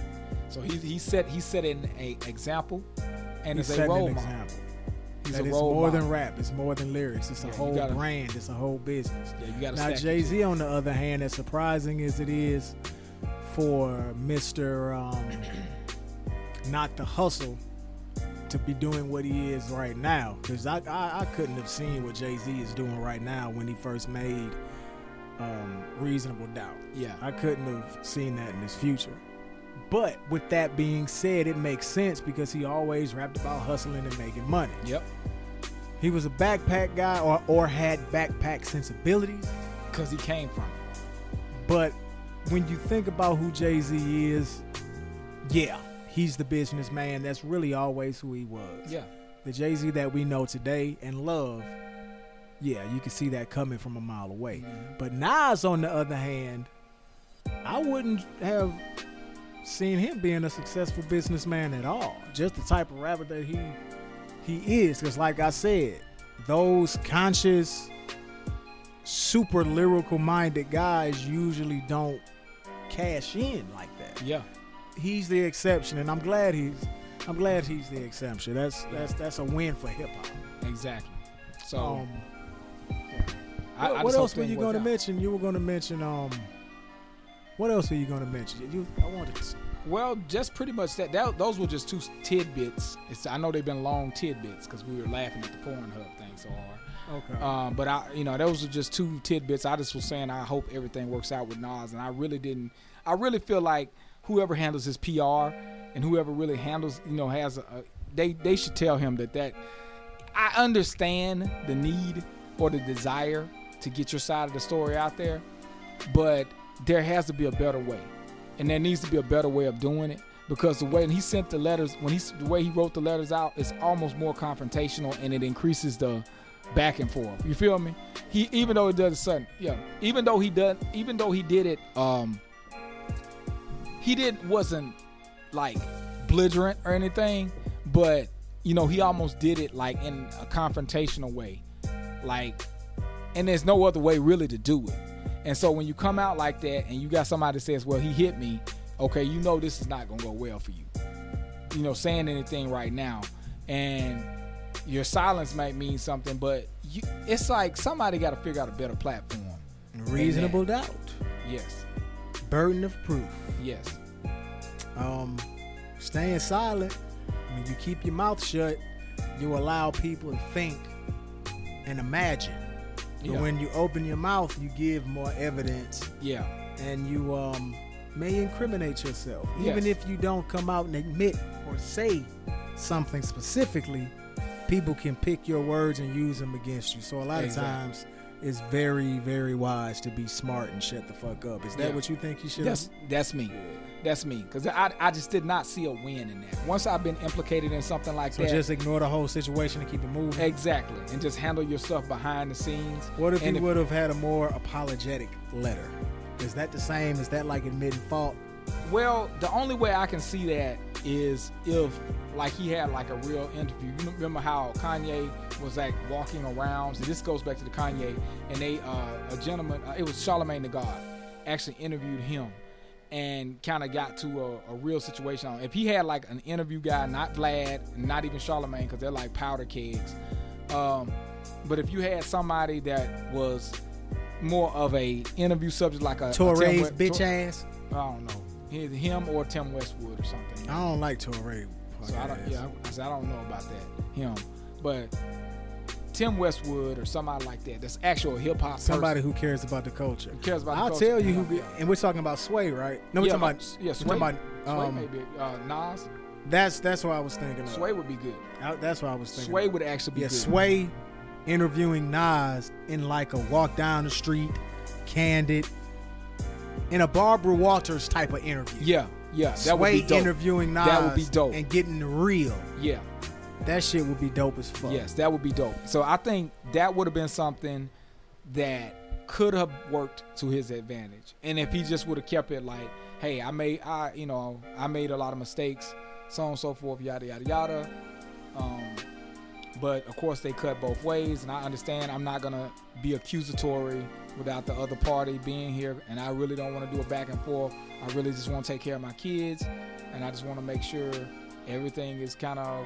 So he he set he set an a example, and
He's
is a role
an
model.
example.
He's
that
a
it's more
model.
than rap. It's more than lyrics. It's a
Yeah,
whole
gotta-
brand. It's a whole business.
Yeah, you got to
Now Jay Z, on the other hand, as surprising as it is for Mister um, <clears throat> not the hustle to be doing what he is right now, because I, I I couldn't have seen what Jay Z is doing right now when he first made um, Reasonable Doubt.
Yeah,
I couldn't have seen that in his future. But with that being said, it makes sense because he always rapped about hustling and making money.
yep.
He was a backpack guy or, or had backpack sensibilities.
Because he came from it.
But when you think about who Jay Z is, yeah, he's the businessman. That's really always who he was.
Yeah,
The Jay Z that we know today and love, yeah, you can see that coming from a mile away. But Nas, on the other hand, I wouldn't have seen him being a successful businessman at all. Just the type of rapper that he he is. Because, like I said, those conscious, super lyrical minded guys usually don't cash in like that.
yeah,
He's the exception, and I'm glad he's I'm glad he's the exception. That's that's that's a win for hip hop.
exactly. So
Um,
I,
what
I
what else were you going to mention? You were going to mention um. What else were you going to mention? You, I wanted to.
Well, just pretty much that. that those were just two tidbits. It's, I know they've been long tidbits because we were laughing at the Pornhub thing so hard.
Okay.
Um, but I, you know, those are just two tidbits. I just was saying I hope everything works out with Nas, and I really didn't. I really feel like whoever handles his PR and whoever really handles, you know, has a, a they they should tell him that that I understand the need or the desire to get your side of the story out there, but there has to be a better way, and there needs to be a better way of doing it because the way he sent the letters, when he the way he wrote the letters out, is almost more confrontational, and it increases the back and forth. You feel me? He even though it does something, yeah. Even though he did, even though he did it, um, he did wasn't like belligerent or anything, but you know he almost did it like in a confrontational way, like, and there's no other way really to do it. And so when you come out like that and you got somebody that says, "Well, he hit me," okay, you know this is not gonna go well for you. You know, saying anything right now, and your silence might mean something, but you, it's like somebody got to figure out a better platform.
Reasonable doubt.
Yes,
Burden of proof.
yes,
Um, staying silent. When you keep your mouth shut, you allow people to think and imagine. But
Yeah.
when you open your mouth, you give more evidence
yeah,
and you um, may incriminate yourself.
Yes.
Even if you don't come out and admit or say something specifically, people can pick your words and use them against you. So a lot
Exactly.
of times, it's very, very wise to be smart and shut the fuck up. Is that
Yeah.
what you think you should?
that's that's me. That's me because I, I just did not see a win in that. Once I've been implicated in something like that.
So
that,
just ignore the whole situation and keep it moving.
exactly, and just handle your stuff behind the scenes.
What if
and
you would have had a more apologetic letter? Is that the same? Is that like admitting fault?
Well, the only way I can see that is if, like, he had like a real interview. You remember how Kanye was like walking around? So this goes back to the Kanye, and they, uh, a gentleman, uh, it was Charlemagne the God, actually interviewed him, and kind of got to a, a real situation. If he had like an interview guy, not Vlad, not even Charlemagne, because they're like powder kegs. Um, but if you had somebody that was more of a interview subject, like a a
Torre's
West-
bitch
Tor-
ass.
I don't know. Him or Tim Westwood or something.
I don't like Torre.
so I don't. Yeah, I I don't know about that. Him, but Tim Westwood or somebody like that. That's actual hip hop.
Somebody who cares about the culture.
cares about
I'll
culture.
tell you who. And we're talking about Sway, right? No, we're
yeah,
talking about.
yeah, Sway.
about.
Sway
Um,
maybe uh, Nas.
that's that's what I was thinking. Of.
Sway would be good.
I- that's what I was thinking.
Sway
of.
would actually be
Yeah,
good.
Sway interviewing Nas in like a walk down the street, candid, in a Barbara Walters type of interview.
Yeah, yeah, that
Sway
would be dope.
interviewing Nas
That would be dope.
and getting real.
Yeah,
That shit would be dope as fuck.
yes, that would be dope. So I think that would have been something that could have worked to his advantage. And if he just would have kept it like, hey, I made, I, you know, I made a lot of mistakes, so on and so forth, yada yada yada. Um, but of course, they cut both ways, and I understand. I'm not gonna be accusatory without the other party being here, and I really don't want to do a back and forth. I really just want to take care of my kids, and I just want to make sure everything is kind of,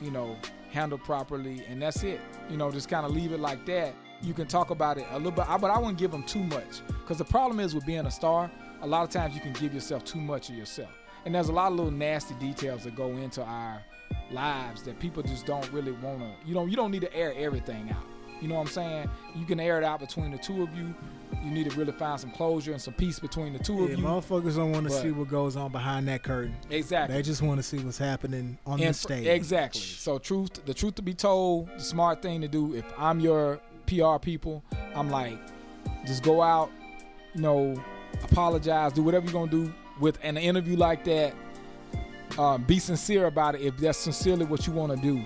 you know, handled properly, and that's it. You know, just kind of leave it like that. You can talk about it a little bit, but I wouldn't give them too much, because the problem is with being a star. A lot of times you can give yourself too much of yourself, and there's a lot of little nasty details that go into our lives that people just don't really want to you know you don't need to air everything out you know what i'm saying? You can air it out between the two of you. You need to really find some closure and some peace between the two
Yeah,
of you.
Yeah, motherfuckers don't want to see what goes on behind that curtain.
exactly.
They just want to see what's happening on the stage.
exactly. So truth the truth to be told the smart thing to do if i'm your pr people i'm like just go out you know apologize do whatever you're gonna do with an interview like that. Um, be sincere about it if that's sincerely what you want to do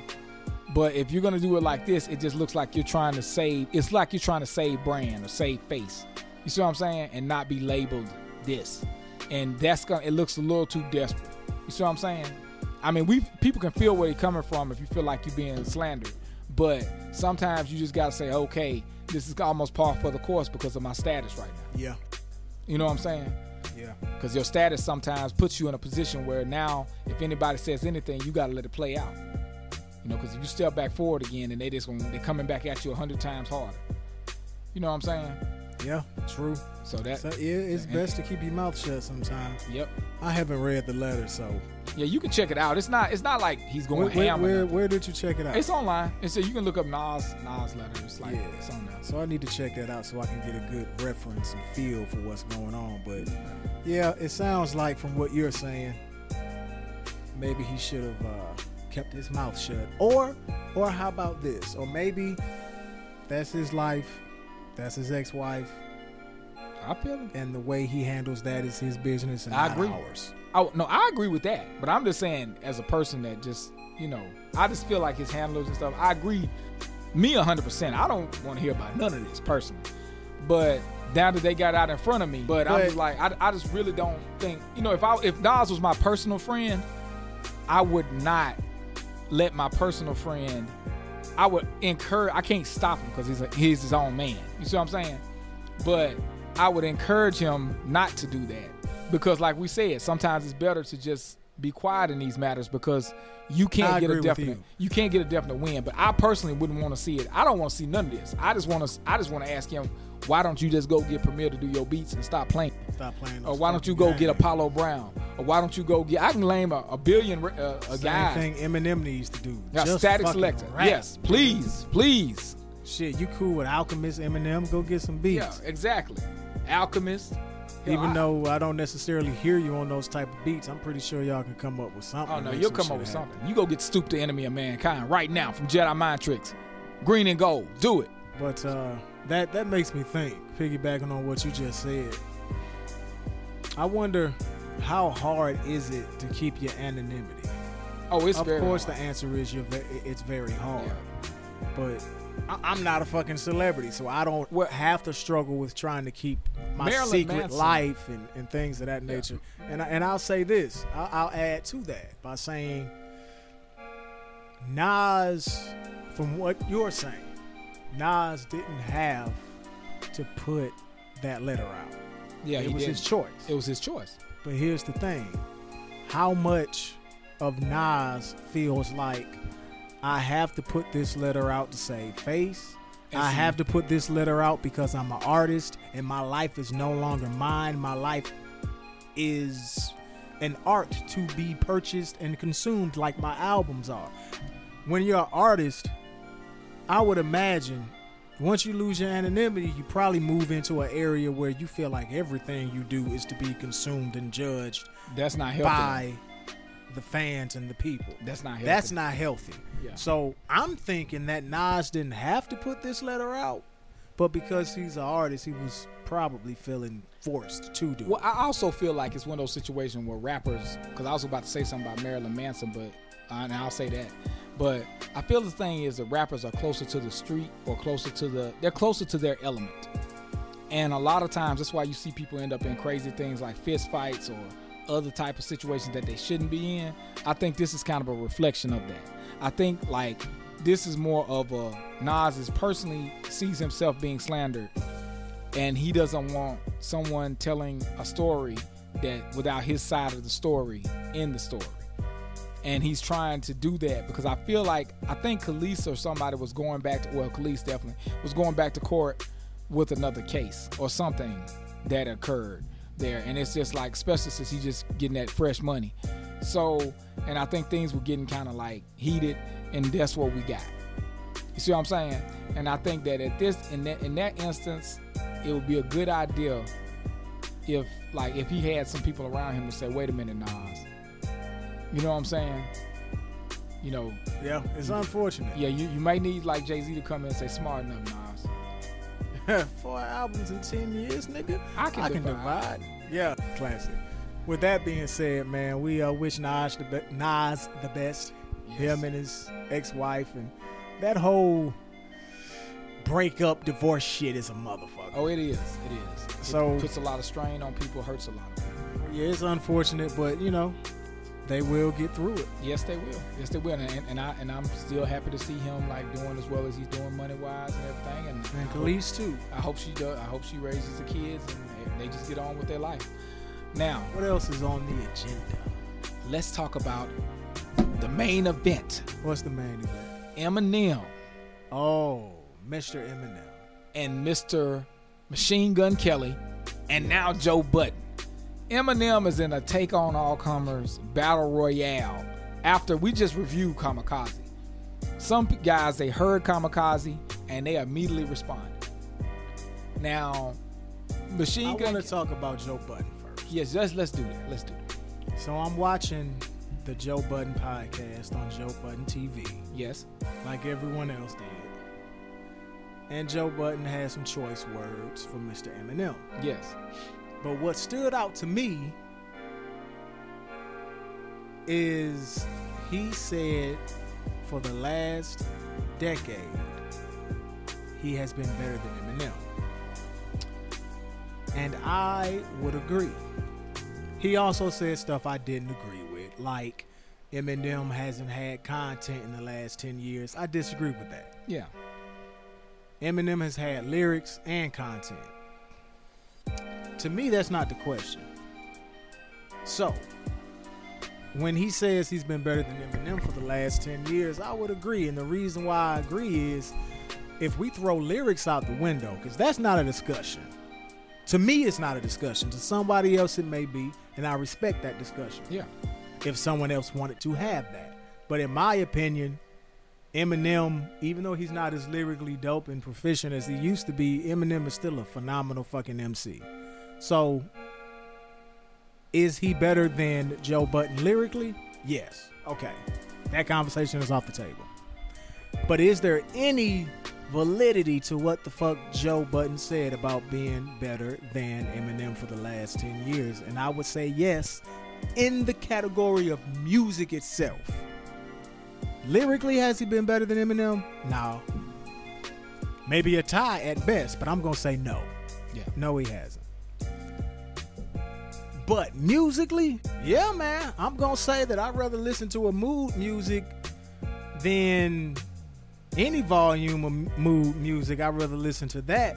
but if you're gonna do it like this it just looks like you're trying to save it's like you're trying to save brand or save face. You see what i'm saying? And not be labeled this. And that's gonna it looks a little too desperate. You see what i'm saying? I mean we people can feel where you're coming from if you feel like you're being slandered. But sometimes you just gotta say okay this is almost par for the course because of my status right now.
Yeah,
you know what i'm saying?
Yeah.
because your status sometimes puts you in a position where now if anybody says anything you got to let it play out you know because if you step back forward again and they just gonna, they're coming back at you a hundred times harder you know what i'm saying
Yeah, true.
so that
So yeah, it's best to keep your mouth shut sometimes.
yep
I haven't read the letter, so
yeah you can check it out it's not it's not like he's going
where, where,
ham
where, where did you check it out?
it's online and so you can look up nas nas letter it's like
Yeah.
it's on there
So I need to check that out so I can get a good reference and feel for what's going on. But yeah, it sounds like from what you're saying, maybe he should have uh, kept his mouth shut. Or, or how about this? Or maybe that's his life, that's his ex-wife,
i feel it
and the way he handles that is his business and
I
not
agree.
ours.
Oh no, I agree with that. But I'm just saying, as a person that just, you know, I just feel like his handlers and stuff. I agree, me 100. percent I don't want to hear about none of this personally. But now that they got out in front of me, but, I'm just like, I, I just really don't think, you know, if I if Nas was my personal friend, I would not let my personal friend. I would encourage. I can't stop him because he's he's his own man. You see what I'm saying? But I would encourage him not to do that because, like we said, sometimes it's better to just be quiet in these matters because you can't
I
get a definite
you.
you. can't get a definite win. But I personally wouldn't want to see it. I don't want to see none of this. I just want to I just want to ask him why don't you just go get Premier to do your beats and stop playing?
Stop playing.
Or why don't you go get. Apollo Brown? Or why don't you go get? I can name a, a billion uh, a
Same
guy.
thing Eminem needs to do.
Yeah,
Just Statik
Selektah.
rap.
Yes, please, please.
Shit, you cool with Alchemist Eminem? Go get some beats.
Yeah, exactly. Alchemist.
Even
I-
though I don't necessarily hear you on those type of beats, I'm pretty sure y'all can come up with something.
Oh no, you'll come up with
happen.
something. You go get Stoupe the enemy of mankind right now from Jedi Mind Tricks. Green and gold. Do it.
But uh, that that makes me think, piggybacking on what you just said. I wonder how hard is it to keep your anonymity?
Oh, it's
of course,
hard.
the answer is you're ve- it's very hard.
Yeah.
But I, I'm not a fucking celebrity, so I don't have to struggle with trying to keep my
Marilyn
secret
Manson.
life and, and things of that
Yeah.
nature. And I, and I'll say this, I'll, I'll add to that by saying, Nas, from what you're saying, Nas didn't have to put that letter out.
Yeah,
it was
did.
his choice.
It was his choice.
But here's the thing how much of Nas feels like I have to put this letter out to save face? I have to put this letter out because I'm an artist and my life is no longer mine. My life is an art to be purchased and consumed like my albums are. When you're an artist, I would imagine once you lose your anonymity, you probably move into an area where you feel like everything you do is to be consumed and judged
That's not healthy.
by the fans and the people.
That's not healthy.
That's not healthy.
Yeah.
So I'm thinking that Nas didn't have to put this letter out, but because he's an artist, he was probably feeling forced to do
Well,
it.
I also feel like it's one of those situations where rappers, because I was about to say something about Marilyn Manson, but uh, and I'll say that. But I feel the thing is the rappers are closer to the street or closer to the, they're closer to their element. And a lot of times that's why you see people end up in crazy things like fist fights or other type of situations that they shouldn't be in. I think this is kind of a reflection of that. I think like this is more of a Nas is personally sees himself being slandered and he doesn't want someone telling a story that without his side of the story in the story. And he's trying to do that because I feel like I think Kelis or somebody was going back to well, Kelis definitely was going back to court with another case or something that occurred there. And it's just like, especially since he's just getting that fresh money. So, and I think things were getting kind of like heated, and that's what we got. You see what I'm saying? And I think that at this in that in that instance, it would be a good idea if like if he had some people around him to say, "Wait a minute, Nas." You know what I'm saying? You know,
Yeah, it's unfortunate.
yeah, you, you might need like Jay Z to come in and say, "Smart enough, Nas." <laughs>
Four albums in ten years, nigga.
I can divide.
divide. Yeah, classic. With that being said, man, we uh, wish Nas the be- Nas the best.
Yes.
Him and his ex-wife and that whole breakup, divorce shit is a motherfucker.
Oh, it is. It is. It
So-
puts a lot of strain on people, hurts a lot of people.
Yeah, it's unfortunate, but you know, they will get through it.
Yes, they will. Yes, they will. And, and I and I'm still happy to see him like doing as well as he's doing money wise and everything. And,
And Kelis too.
I hope she does. I hope she raises the kids and they just get on with their life. Now,
What else is on the agenda?
let's talk about the main event.
What's the main event?
Eminem
Oh, Mr. Eminem.
and Mr. Machine Gun Kelly, and now Joe Budden. Eminem is in a take on all comers battle royale after we just reviewed Kamikaze. Some guys they heard Kamikaze and they immediately responded. Now, Machine
I
Gun.
want to talk about Joe Budden first.
yes, let's let's do that. Let's do that.
So I'm watching the Joe Budden podcast on Joe Budden TV,
Yes.
like everyone else did. And Joe Budden had some choice words for Mr. Eminem.
Yes.
But what stood out to me is he said for the last decade he has been better than Eminem. And I would agree. He also said stuff I didn't agree with, like Eminem hasn't had content in the last 10 years. I disagree with that.
Yeah.
Eminem has had lyrics and content. To me, that's not the question. So, when he says he's been better than Eminem for the last 10 years, I would agree. And the reason why I agree is if we throw lyrics out the window, because that's not a discussion. To me, it's not a discussion. To somebody else, it may be. And I respect that discussion
Yeah.
if someone else wanted to have that. But in my opinion, Eminem, even though he's not as lyrically dope and proficient as he used to be, Eminem is still a phenomenal fucking MC. So, is he better than Joe Budden lyrically? Yes. Okay. That conversation is off the table. But is there any validity to what the fuck Joe Budden said about being better than Eminem for the last 10 years? And I would say yes in the category of music itself. Lyrically, has he been better than Eminem? No. Maybe a tie at best, but I'm going to say no.
Yeah.
No, he hasn't. But musically, yeah, man, I'm gonna say that I'd rather listen to a mood music than any volume of mood music. I'd rather listen to that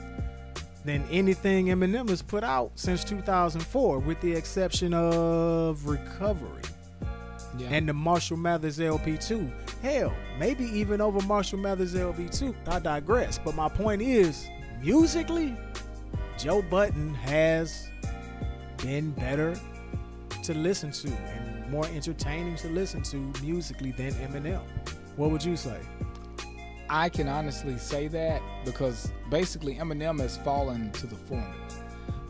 than anything Eminem has put out since 2004, with the exception of Recovery
Yeah.
and the Marshall Mathers LP2. Hell, maybe even over Marshall Mathers LP2. I digress. But my point is, musically, Joe Budden has been better to listen to and more entertaining to listen to musically than Eminem. What would you say?
I can honestly say that because basically Eminem has fallen to the formula.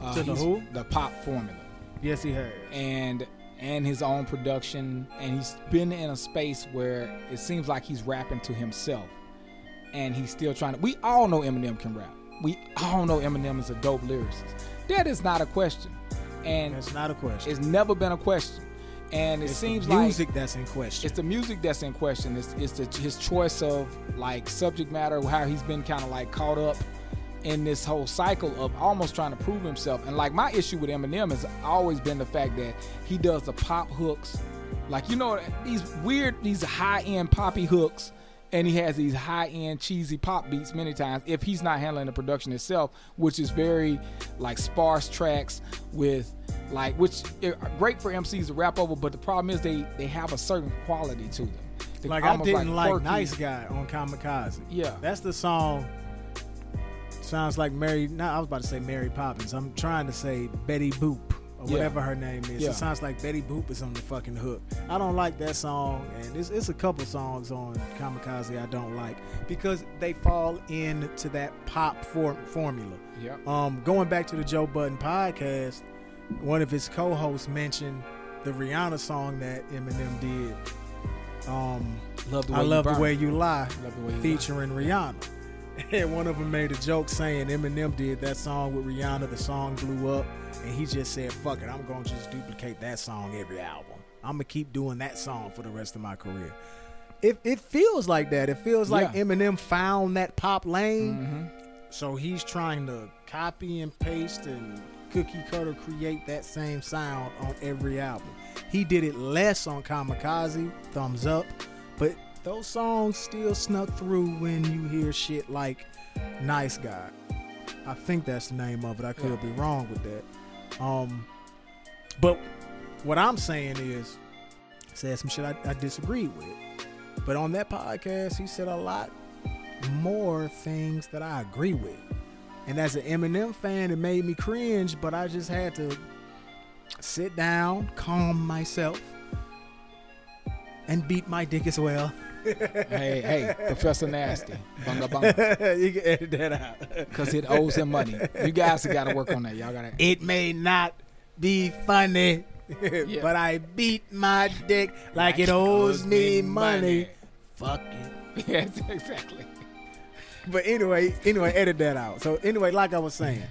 Uh,
To the who?
The pop formula.
Yes, he has.
and and his own production and he's been in a space where it seems like he's rapping to himself and he's still trying to we all know Eminem can rap we all know Eminem is a dope lyricist that is not a question and
That's not a question.
it's never been a question and it
It's
seems
the
like
music that's in question.
it's the music that's in question. It's, it's the, his choice of like subject matter, how he's been kind of like caught up in this whole cycle of almost trying to prove himself. And like my issue with Eminem has always been the fact that he does the pop hooks, like you know these weird, these high end poppy hooks. And he has these high end cheesy pop beats many times if he's not handling the production itself, which is very like sparse tracks with like which are great for MCs to rap over, but the problem is they they have a certain quality to them. They're
like I didn't like,
quirky.
Nice Guy on Kamikaze.
Yeah.
That's the song. Sounds like Mary. No, I was about to say Mary Poppins. I'm trying to say Betty Boop or
Yeah.
whatever her name is.
Yeah.
It sounds like Betty Boop is on the fucking hook. I don't like that song, and it's, it's a couple songs on Kamikaze I don't like because they fall into that pop for, formula.
Yeah.
Um, going back to the Joe Budden podcast, one of his co-hosts mentioned the Rihanna song that Eminem did. Um,
Love the way
I love the way you lie,
Love the way you lie.
featuring Rihanna. <laughs> And one of them made a joke saying Eminem did that song with Rihanna. The song blew up, and he just said, "Fuck it, I'm gonna just duplicate that song every album. I'm gonna keep doing that song for the rest of my career." It it feels like that. It feels like
Yeah.
Eminem found that pop lane,
Mhm.
so he's trying to copy and paste and cookie cutter create that same sound on every album. He did it less on Kamikaze, thumbs up, but those songs still snuck through when you hear shit like Nice Guy. I think that's the name of it. I could
Yeah.
be wrong with that. Um, but what I'm saying is, said some shit I, I disagreed with. But on that podcast, he said a lot more things that I agree with. And as an Eminem fan, it made me cringe, but I just had to sit down, calm myself, and beat my dick as well.
Hey, hey, Professor Nasty, bunga bunga, <laughs>
you can edit that out.
because it owes him money. You guys have got to work on that. Y'all got to.
It may not be funny, but I beat my dick like it owes me money. Fuck it. <laughs>
Yes, exactly.
But anyway, anyway, edit that out. So anyway, like I was saying,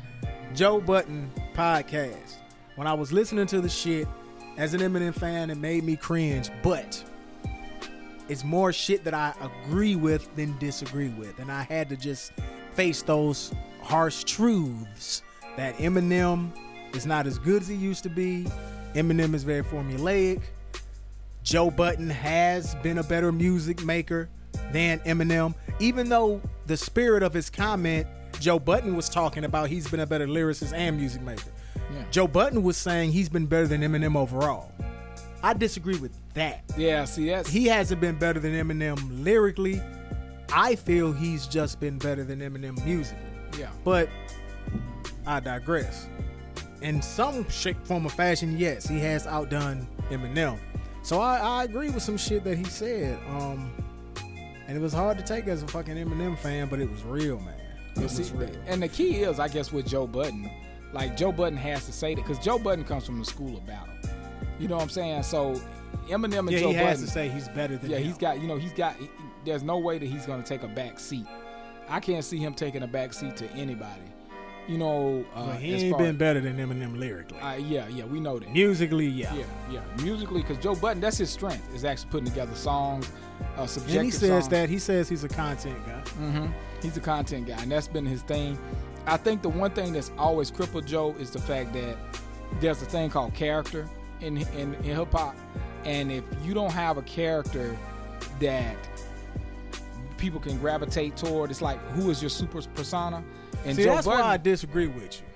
Joe Budden podcast. When I was listening to the shit as an Eminem fan, it made me cringe. But it's more shit that I agree with than disagree with, and I had to just face those harsh truths that Eminem is not as good as he used to be. Eminem is very formulaic. Joe Budden has been a better music maker than Eminem, even though the spirit of his comment, Joe Budden was talking about he's been a better lyricist and music maker.
Yeah.
Joe Budden was saying he's been better than Eminem overall. I disagree with that.
Yeah, see, that's.
He hasn't been better than Eminem lyrically. I feel he's just been better than Eminem musically.
yeah.
But I digress. In some shape, form, or fashion, yes, he has outdone Eminem. So I, I agree with some shit that he said. Um, and it was hard to take as a fucking Eminem fan, but it was real, man. It
You
was real.
and the key is, I guess, with Joe Budden, like Joe Budden has to say that because Joe Budden comes from the school of battle. You know what I'm saying? So Eminem and
Yeah,
Joe
he has
Budden,
to say he's better than
yeah,
him.
he's got, you know, he's got. he- there's no way that he's going to take a back seat. I can't see him taking a back seat to anybody. You know, uh,
But he ain't been better than Eminem lyrically.
Uh, yeah, yeah, we know that.
Musically, yeah.
Yeah, yeah. Musically, because Joe Budden, that's his strength, is actually putting together songs, uh, subjective
And he says
songs.
that he says he's a content guy.
hmm He's a content guy, and that's been his thing. I think the one thing that's always crippled Joe is the fact that there's a thing called character in in, in hip hop, and if you don't have a character that people can gravitate toward, it's like who is your super persona? And
See,
Joe
that's
Budden,
why I disagree with you.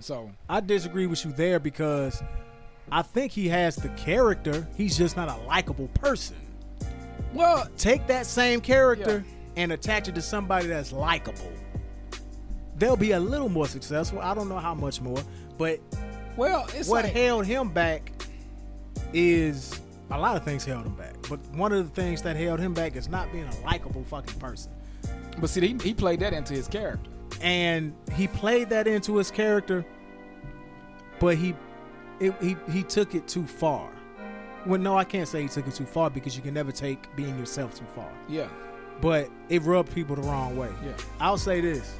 so
I disagree with you there because I think he has the character. He's just not a likable person.
well,
Take that same character and attach it to somebody that's likable. They'll be a little more successful. I don't know how much more, but
well, it's
what
like,
held him back is a lot of things held him back. But one of the things that held him back is not being a likable fucking person.
But see, he, he played that into his character.
and he played that into his character, but he it, he he took it too far. Well, no, I can't say he took it too far because you can never take being yourself too far.
Yeah,
But it rubbed people the wrong way.
yeah,
I'll say this: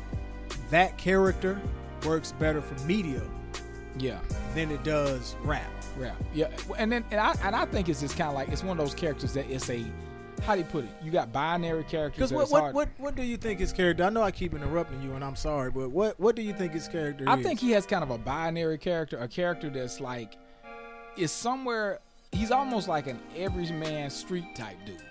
that character works better for media
yeah.
than it does rap.
Rap. Yeah. And then and I and I think it's just kind of like it's one of those characters that it's a how do you put it? You got binary characters.
Because what, what what what do you think his character? I know I keep interrupting you, and I'm sorry, but what what do you think his character
I
is?
think he has kind of a binary character, a character that's like is somewhere he's almost like an everyman street type dude.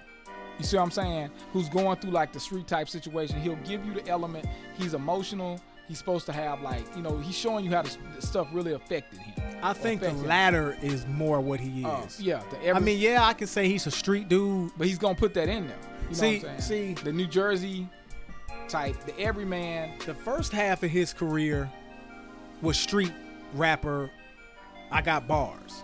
You see what I'm saying? Who's going through like the street type situation. He'll give you the element. He's emotional. He's supposed to have like, you know, he's showing you how the, stuff really affected him.
I think the
affected him.
latter is more what he is.
Uh, yeah, the every,
I mean, yeah, I can say he's a street dude.
but he's gonna put that in there. You know
See- see-
the New Jersey type, the everyman.
The first half of his career was street rapper. I got bars.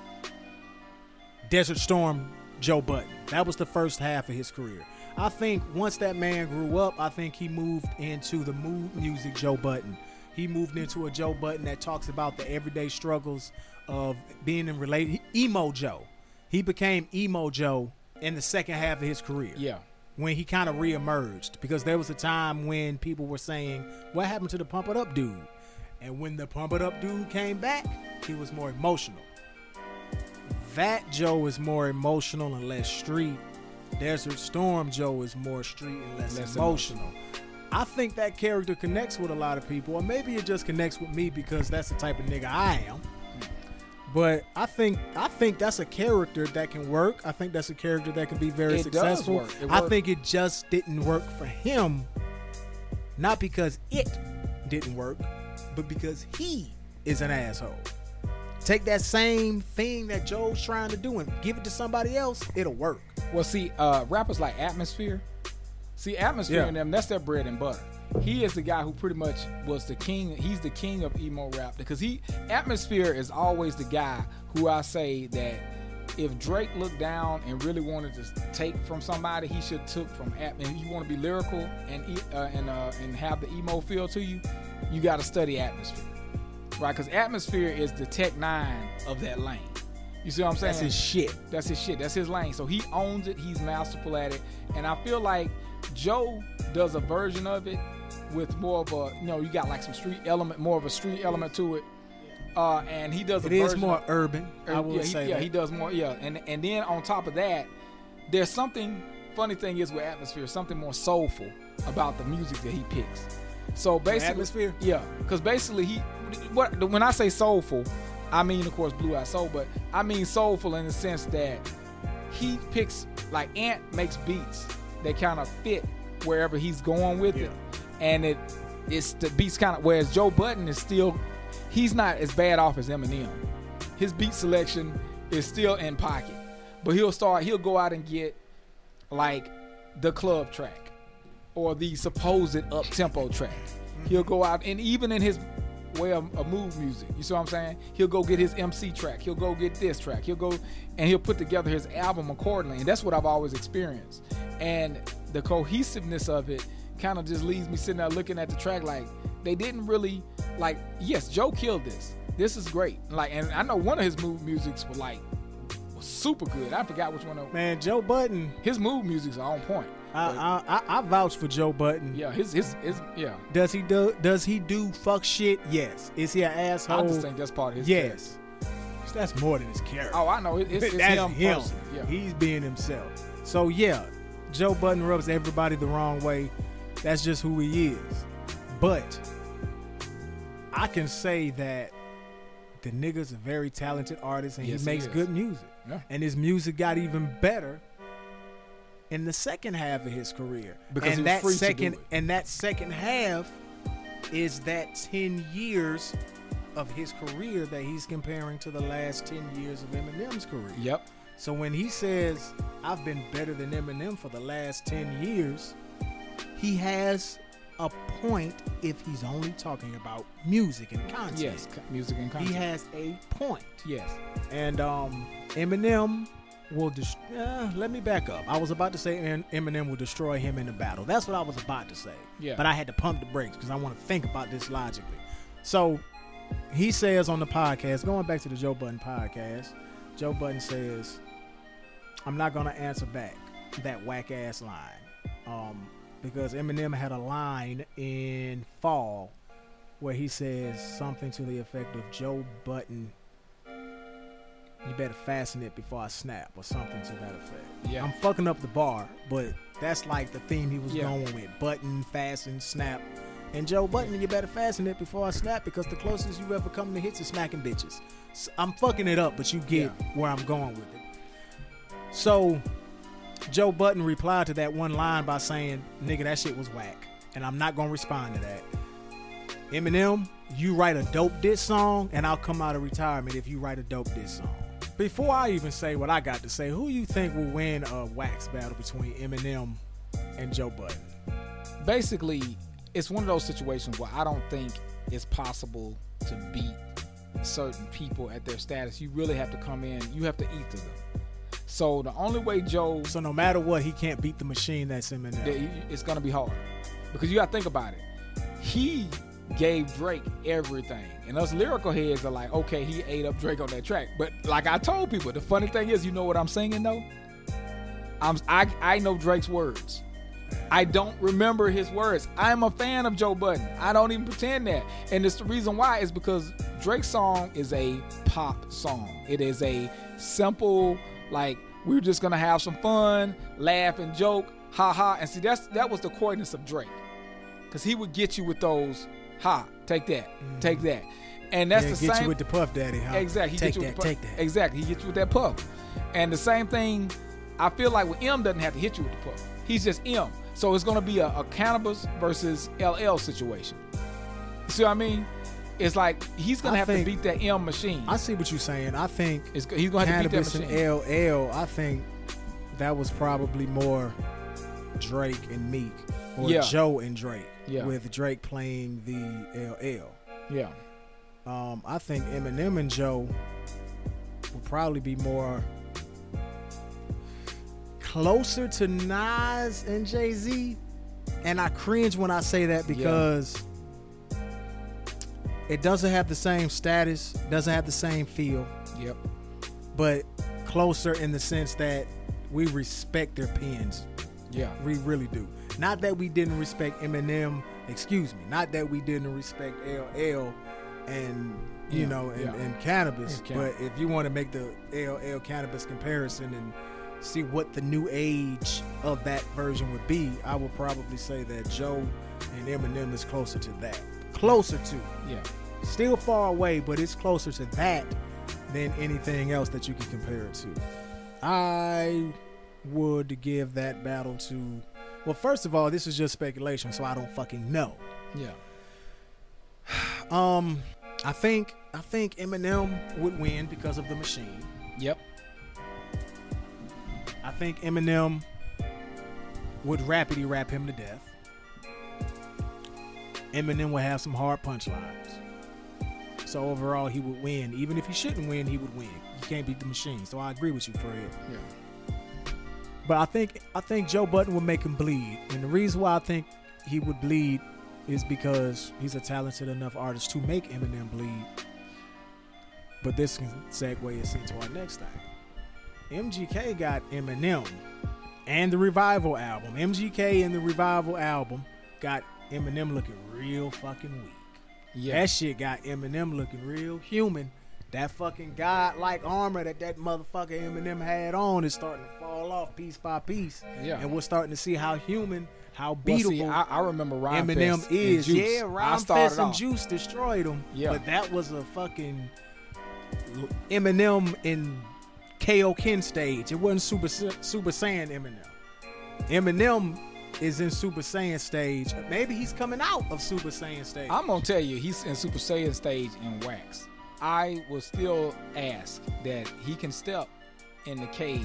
Desert Storm Joe Budden. That was the first half of his career. I think once that man grew up, I think he moved into the Mood Muzik Joe Budden. He moved into a Joe Budden that talks about the everyday struggles of being in relate emo Joe. He became emo Joe in the second half of his career
Yeah,
when he kind of reemerged because there was a time when people were saying, "What happened to the Pump It Up dude?" And when the Pump It Up dude came back, he was more emotional. That Joe is more emotional and less street. Desert Storm Joe is more street and less,
Less
emotional. I think that character connects with a lot of people, or maybe it just connects with me because that's the type of nigga I am. But I think I think that's a character that can work. I think that's a character that can be very
It
successful. I think it just didn't work for him, not because it didn't work, but because he is an asshole. Take that same thing that Joe's trying to do and give it to somebody else, it'll work.
Well, see, uh, rappers like Atmosphere. See, Atmosphere
Yeah.
and them, that's their bread and butter. He is the guy who pretty much was the king. He's the king of emo rap because he Atmosphere is always the guy who I say that if Drake looked down and really wanted to take from somebody, he should took from At. And you want to be lyrical and uh, and uh, and have the emo feel to you, you got to study Atmosphere, right? Because Atmosphere is the Tech N9ne of that lane. You see what I'm saying?
That's his shit.
That's his shit. That's his lane. So he owns it. He's masterful at it. And I feel like Joe does a version of it with more of a, you know, you got like some street element, more of a street element to it. Uh, and he does a
It is more
of-
urban. I will
yeah, he,
say
yeah, he does more. Yeah, and and then on top of that, there's something. Funny thing is with atmosphere, something more soulful about the music that he picks. So basically,
Atmosphere?
yeah, because basically he, what when I say soulful, I mean of course Blue Eye Soul, but I mean soulful in the sense that he picks like Ant makes beats that kind of fit wherever he's going with it, and it it's the beats kind of whereas Joe Budden is still he's not as bad off as Eminem. His beat selection is still in pocket, but he'll start he'll go out and get like the club track or the supposed up tempo track. He'll go out and even in his way of, of Mood Muzik, you see what I'm saying? He'll go get his MC track. He'll go get this track. He'll go and he'll put together his album accordingly. And that's what I've always experienced. And the cohesiveness of it kind of just leaves me sitting there looking at the track like they didn't really like. Yes, Joe killed this. This is great. Like, and I know one of his Mood Muziks were like was super good. I forgot which one. Of,
Man, Joe Budden,
his Mood Muziks are on point.
I, I, I, I vouch for Joe Budden.
Yeah, his his his yeah.
Does he do? Does he do fuck shit? Yes. Is he an asshole?
I just think that's part of his. character.
yes. That's more than his character.
Oh, I know. It, it's, it's
That's
him.
him.
Yeah.
He's being himself. So yeah, Joe Budden rubs everybody the wrong way. That's just who he is. But I can say that the nigga's a very talented artist and
Yes,
he
he
makes
is.
good music.
Yeah.
And his music got even better in the second half of his career.
Because
and that
free to do
second and that second half is that 10 years of his career that he's comparing to the last 10 years of Eminem's career.
Yep.
So when he says, I've been better than Eminem for the last 10 years, he has a point if he's only talking about music and content.
Yes. Music and content.
He has a point.
yes.
And um, Eminem will dis- uh, let me back up. I was about to say Eminem will destroy him in the battle. That's what I was about to say.
Yeah.
But I had to pump the brakes because I want to think about this logically. So he says on the podcast, going back to the Joe Budden podcast, Joe Budden says, "I'm not gonna answer back that whack ass line." Um, because Eminem had a line in Fall where he says something to the effect of Joe Budden, you better fasten it before I snap, or something to that effect.
Yeah.
I'm fucking up the bar, but that's like the theme he was
Yeah.
going with button, fasten, snap. And Joe Budden, you better fasten it before I snap because the closest you ever come to hits is smacking bitches. I'm fucking it up, but you get where I'm going with it. So Joe Budden replied to that one line by saying, "Nigga, that shit was whack," and I'm not gonna respond to that. Eminem, you write a dope diss song, and I'll come out of retirement if you write a dope diss song. Before I even say what I got to say, who you think will win a wax battle between Eminem and Joe Budden?
basically it's one of those situations where I don't think it's possible to beat certain people at their status. You really have to come in, you have to eat to them. So the only way Joe
So no matter what, he can't beat the machine that's Eminem.
it's gonna be hard because you gotta think about it. He gave Drake everything, and us lyrical heads are like, okay, he ate up Drake on that track. But like I told people, the funny thing is, you know what I'm singing though? I'm I I know Drake's words. I don't remember his words. I'm a fan of Joe Budden. I don't even pretend that. And it's the reason why is because Drake's song is a pop song. It is a simple, like, we're just gonna have some fun, laugh and joke, ha ha. And see, that's that was the coyness of Drake. Cause he would get you with those, ha, take that, take mm-hmm. that. And that's
yeah,
the
get
same
you with the puff daddy, huh?
Exactly. He
Take
gets you
that,
with the
take
puff.
that.
Exactly. He gets you with that puff. And the same thing, I feel like with M doesn't have to hit you with the puff. He's just M. So it's gonna be a, a Canibus versus LL situation. See what I mean? It's like he's gonna
I
have
think-
to beat that M machine.
I see what you're saying. I think
It's, he's gonna have to beat that
and. LL, I think that was probably more Drake and Meek, or
Yeah.
Joe and Drake,
Yeah.
with Drake playing the LL.
yeah.
Um, I think Eminem and Joe will probably be more closer to Nas and Jay Z, and I cringe when I say that because it doesn't have the same status, doesn't have the same feel,
Yep.
but closer in the sense that we respect their pens.
Yeah.
We really do. Not that we didn't respect Eminem, excuse me. Not that we didn't respect LL and you
Yeah,
know and,
yeah.
and
Canibus. Canibus.
But if you want to make the LL Canibus comparison and see what the new age of that version would be, I would probably say that Joe and Eminem is closer to that. Closer to.
Yeah.
Still far away, but it's closer to that than anything else that you can compare it to. I would give that battle to. Well, first of all, this is just speculation, so I don't fucking know.
Yeah. <sighs>
Um, I think I think Eminem would win because of the machine.
Yep.
I think Eminem would rapidly rap him to death. Eminem would have some hard punchlines. So overall, he would win. Even if he shouldn't win, he would win. You can't beat the machine. So I agree with you, Fred.
Yeah.
But I think I think Joe Budden would make him bleed, and the reason why I think he would bleed is because he's a talented enough artist to make Eminem bleed. But this can segue us into our next thing. MGK got Eminem and the Revival album. MGK and the Revival album got Eminem looking real fucking weak.
Yeah.
That shit got Eminem looking real human. That fucking godlike armor that that motherfucker Eminem had on is starting to fall off piece by piece.
Yeah.
And we're starting to see how human, how
Well,
beatable
see, I, I remember Rhyme
Eminem
Fest
is.
Juice.
Yeah, Rhymefest and
off.
Juice destroyed him.
Yeah.
But that was a fucking Eminem in Kaioken stage. It wasn't Super Super Saiyan Eminem. Eminem is in Super Saiyan stage. Maybe he's coming out of Super Saiyan stage.
I'm gonna tell you, he's in Super Saiyan stage in wax. I will still ask that he can step in the cage.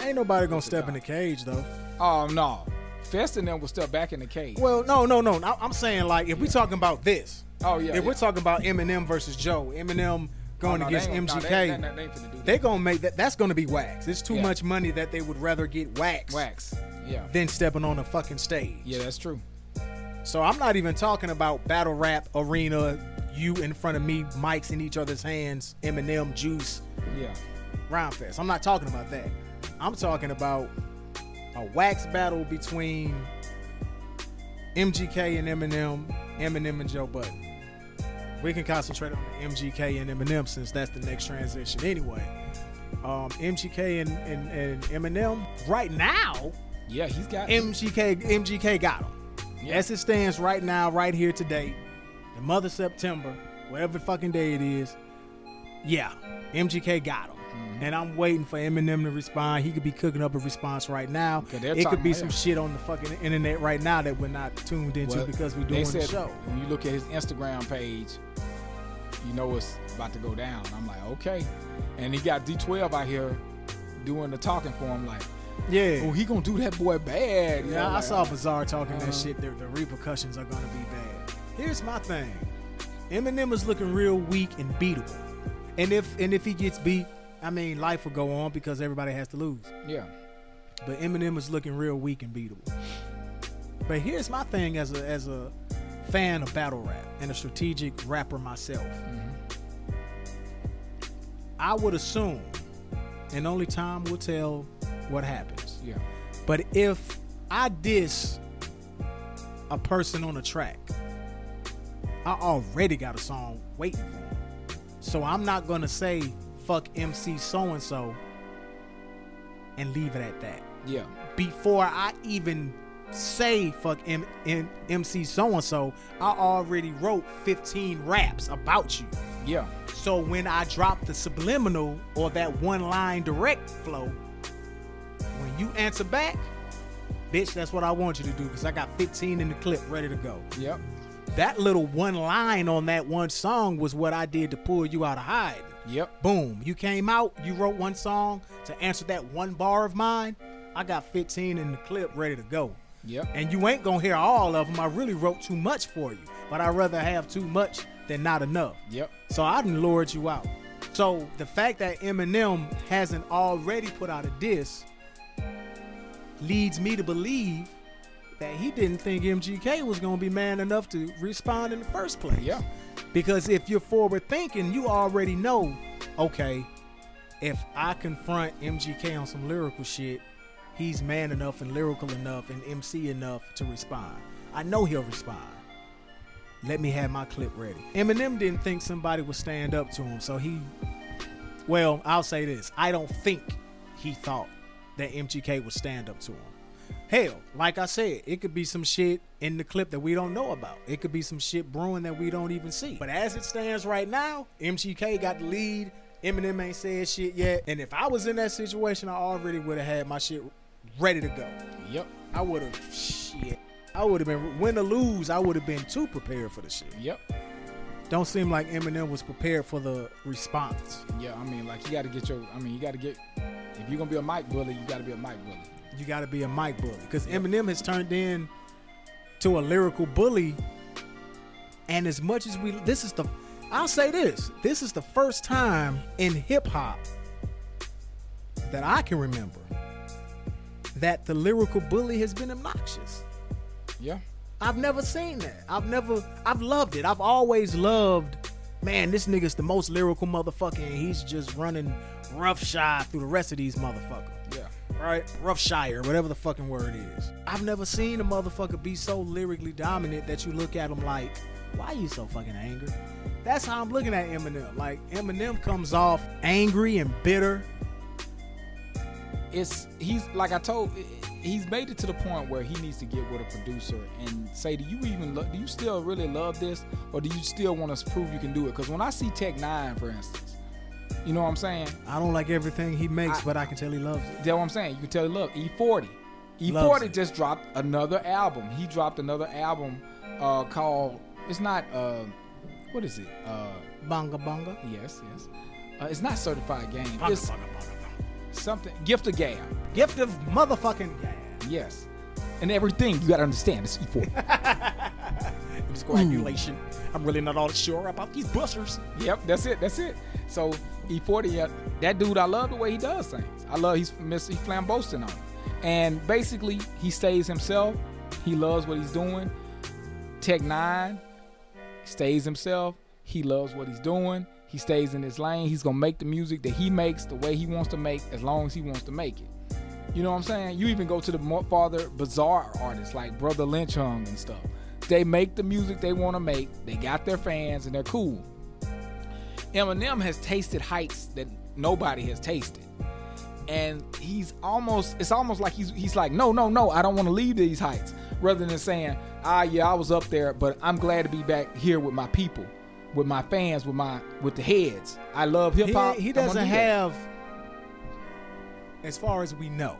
Ain't nobody gonna step in the cage though.
Oh no, Fest and them will step back in the cage.
Well, no, no, no. I- I'm saying like if we're talking about this,
oh yeah,
if
yeah.
we're talking about Eminem versus Joe, Eminem going
Oh, no,
against
they ain't no,
MGK.
they- they- they do
gonna make that. That's gonna be wax. It's too
Yeah.
much money that they would rather get wax,
wax. Yeah,
than stepping on a fucking stage.
yeah, that's true.
So I'm not even talking about battle rap arena. You in front of me, mics in each other's hands, Eminem, Juice,
Yeah,
Rhymefest. I'm not talking about that. I'm talking about a wax battle between MGK and Eminem, Eminem and Joe Budden. We can concentrate on MGK and Eminem since that's the next transition anyway. Um, MGK and, and, and Eminem right now,
yeah, he's got.
MGK MGK got him.
Yeah.
As it stands right now, right here today, the mother of September, whatever fucking day it is, yeah, MGK got him. And I'm waiting for Eminem to respond. He could be cooking up a response right now. It could be some shit on the fucking internet right now that we're not tuned into
Well,
because we're doing
said
the show.
When you look at his Instagram page, you know it's about to go down. I'm like, okay. And he got D12 out here doing the talking for him, like,
Yeah.
oh, he gonna do that boy bad. You
Yeah,
know,
I
like,
saw Bizarre talking
Uh-huh.
that shit. The, the repercussions are gonna be bad. Here's my thing: Eminem is looking real weak and beatable. And if and if he gets beat, I mean, life will go on because everybody has to lose.
Yeah,
But Eminem is looking real weak and beatable. But here's my thing as a as a fan of battle rap and a strategic rapper myself. I would assume, and only time will tell what happens.
yeah,
But if I diss a person on a track, I already got a song waiting for him. So I'm not gonna say fuck MC so and so and leave it at that.
yeah,
Before I even say fuck M- M- MC so and so, I already wrote 15 raps about you.
yeah,
So when I drop the subliminal or that one line direct flow, when you answer back, bitch, that's what I want you to do because I got 15 in the clip ready to go.
yep,
That little one line on that one song was what I did to pull you out of hiding.
Yep,
Boom, you came out, you wrote one song to answer that one bar of mine. I got 15 in the clip ready to go.
yep.
And you ain't gonna hear all of them. I really wrote too much for you, but I'd rather have too much than not enough.
Yep.
So I didn't lured you out. So the fact that Eminem hasn't already put out a diss leads me to believe that he didn't think MGK was gonna be man enough to respond in the first place.
Yeah.
Because if you're forward thinking, you already know, okay, if I confront MGK on some lyrical shit, he's man enough and lyrical enough and MC enough to respond. I know he'll respond. Let me have my clip ready. Eminem didn't think somebody would stand up to him, so he. Well, I'll say this: I don't think he thought that MGK would stand up to him. Hell, like I said, it could be some shit in the clip that we don't know about. It could be some shit brewing that we don't even see. But as it stands right now, MGK got the lead. Eminem ain't said shit yet. And if I was in that situation, I already would have had my shit ready to go.
Yep.
I would have shit. I would have been win or lose. I would have been too prepared for the shit.
Yep.
Don't seem like Eminem was prepared for the response.
Yeah. I mean, like you got to get your. I mean, you got to get. If you're gonna be a mic bully, you got to be a mic bully.
You got to be a mic bully because Eminem has turned in to a lyrical bully. And as much as we, this is the, I'll say this: this is the first time in hip hop that I can remember that the lyrical bully has been obnoxious.
Yeah.
I've never seen that. I've never, I've loved it. I've always loved, man, this nigga's the most lyrical motherfucker, and he's just running roughshod through the rest of these motherfuckers. Right? Roughshire, whatever the fucking word is. I've never seen a motherfucker be so lyrically dominant that you look at him like, why are you so fucking angry? That's how I'm looking at Eminem. Like, Eminem comes off angry and bitter.
it's he's like I told he's made it to the point where he needs to get with a producer and say, do you even lo- do you still really love this, or do you still want to prove you can do it? Because when I see Tech N9ne, for instance, you know what I'm saying?
I don't like everything he makes,
I-
but I can tell he loves it.
That's what I'm saying. You can tell. Look, E-40, E-40
it.
just dropped another album. He dropped another album uh, called. It's not. Uh, what is it? Uh,
Bonga bonga.
yes, yes. Uh, it's not certified game.
Bonga,
It's
bonga, bonga, bonga.
something. Gift of gab.
Gift of motherfucking gab.
Yes. And everything you gotta understand is E-40. <laughs>
Discoagulation. I'm really not all sure about these busters.
yep, that's it. That's it. So E-40, uh, that dude, I love the way he does things. I love he's he's flamboasting on and basically he stays himself. He loves what he's doing. Tech N9ne stays himself. He loves what he's doing. He stays in his lane. He's gonna make the music that he makes the way he wants to make, as long as he wants to make it. You know what I'm saying? You even go to the more farther bizarre artists like Brotha Lynch Hung and stuff. They make the music they want to make. They got their fans and they're cool. Eminem has tasted heights that nobody has tasted. And he's almost it's almost like he's he's like, no, no, no, I don't want to leave these heights. Rather than saying, ah yeah, I was up there, but I'm glad to be back here with my people, with my fans, with my with the heads. I love hip
He,
hop.
he
I'm
doesn't
do
have, as far as we know.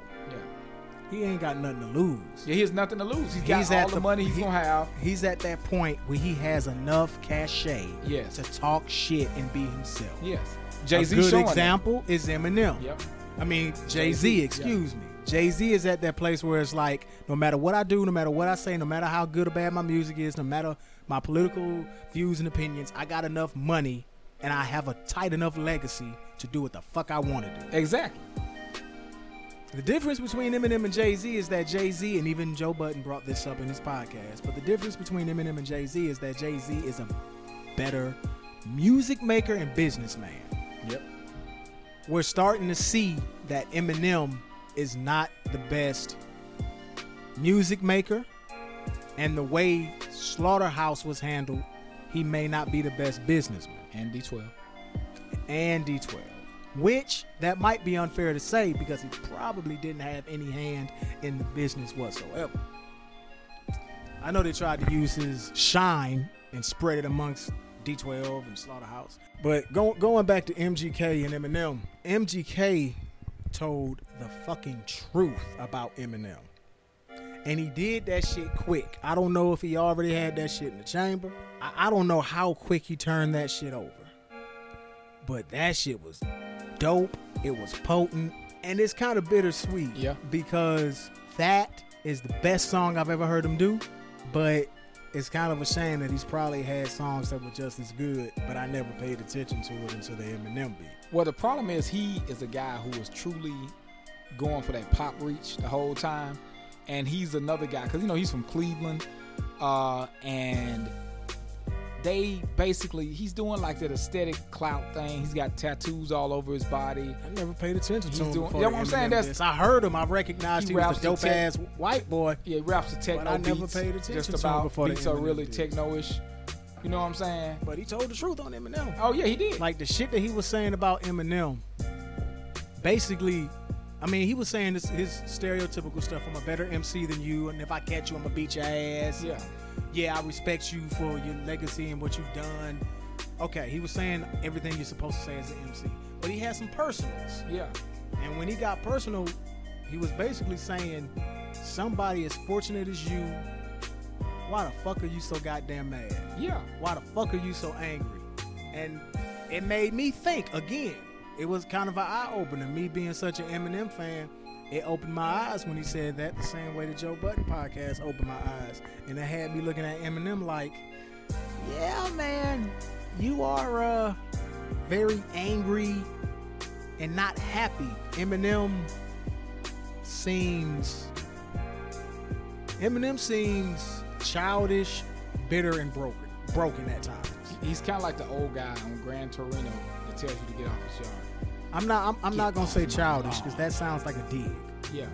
He ain't got nothing to lose.
Yeah, he has nothing to lose. He's got
He's
all the,
the-
money he's
he-
gonna have.
He's at that point where he has enough cachet
Yes.
to talk shit and be himself.
Yes. Jay Z
a good example is Eminem.
Yep.
I mean Jay Z. Excuse me. Jay Z is at that place where it's like, no matter what I do, no matter what I say, no matter how good or bad my music is, no matter my political views and opinions, I got enough money and I have a tight enough legacy to do what the fuck I want to do.
Exactly.
The difference between Eminem and Jay Z is that Jay Z, and even Joe Budden brought this up in his podcast, but the difference between Eminem and Jay Z is that Jay Z is a better music maker and businessman.
Yep.
We're starting to see that Eminem is not the best music maker, and the way Slaughterhouse was handled, he may not be the best businessman
And D12.
and D12. Which that might be unfair to say because he probably didn't have any hand in the business whatsoever. I know they tried to use his shine and spread it amongst D12 and Slaughterhouse. But go, going back to MGK and Eminem, MGK told the fucking truth about Eminem. And he did that shit quick. I don't know if he already had that shit in the chamber. I, I don't know how quick he turned that shit over. But that shit was dope. It was potent. And it's kind of bittersweet.
Yeah.
Because that is the best song I've ever heard him do. But it's kind of a shame that he's probably had songs that were just as good, but I never paid attention to it until the Eminem beat.
Well, the problem is he is a guy who was truly going for that pop reach the whole time, and he's another guy because you know he's from Cleveland, uh, and they basically he's doing like that aesthetic clout thing. He's got tattoos all over his body.
I never paid attention to
He's
him
doing-
before
yeah,
the
what I'm saying, that's-
diss. I heard him. I recognized
He
he, was a dope
tech-
ass white boy.
Yeah, he raps the techno
But I never
beats,
paid attention
just
to him
about
before the
beats are really techno-ish. You know what I'm saying?
But he told the truth on Eminem.
Oh yeah, he did.
Like the shit that he was saying about Eminem, basically, I mean, he was saying this, his stereotypical stuff. I'm a better MC than you, and if I catch you, I'm gonna beat your ass.
yeah,
yeah, I respect you for your legacy and what you've done. Okay, he was saying everything you're supposed to say as an MC, but he had some personals.
yeah,
And when he got personal, he was basically saying, somebody as fortunate as you, why the fuck are you so goddamn mad?
yeah.
Why the fuck are you so angry? And it made me think again. It was kind of an eye opener. Me being such an Eminem fan, it opened my eyes when he said that the same way the Joe Budden podcast opened my eyes. And it had me looking at Eminem like, yeah, man, you are uh, very angry and not happy. Eminem seems Eminem seems childish, bitter, and broken. Broken at times.
He's kind of like the old guy on Gran Torino that tells you to get off his yard.
I'm not. I'm, I'm not gonna say childish because that sounds like a dig.
Yeah,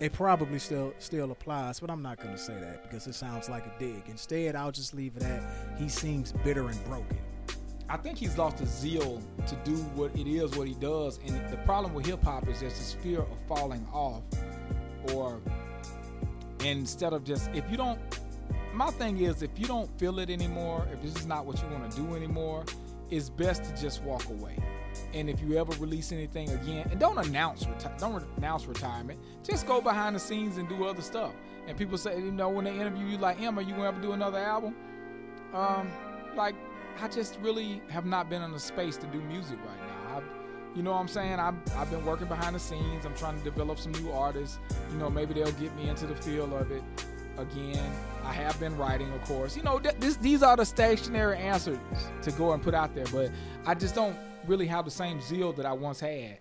It probably still still applies, but I'm not gonna say that because it sounds like a dig. Instead, I'll just leave it at he seems bitter and broken.
I think he's lost the zeal to do what it is, what he does. And the problem with hip hop is there's this fear of falling off, or instead of just if you don't. My thing is, if you don't feel it anymore, if this is not what you want to do anymore, it's best to just walk away. And if you ever release anything again, and don't announce reti- don't announce retirement, just go behind the scenes and do other stuff. And people say, you know, when they interview you, like, Emma, you gonna ever do another album? Um, like, I just really have not been in the space to do music right now. I've, you know what I'm saying? I've, I've been working behind the scenes. I'm trying to develop some new artists. You know, maybe they'll get me into the feel of it. again. I have been writing, of course. You know, th- this, these are the stationary answers to go and put out there, but I just don't really have the same zeal that I once had.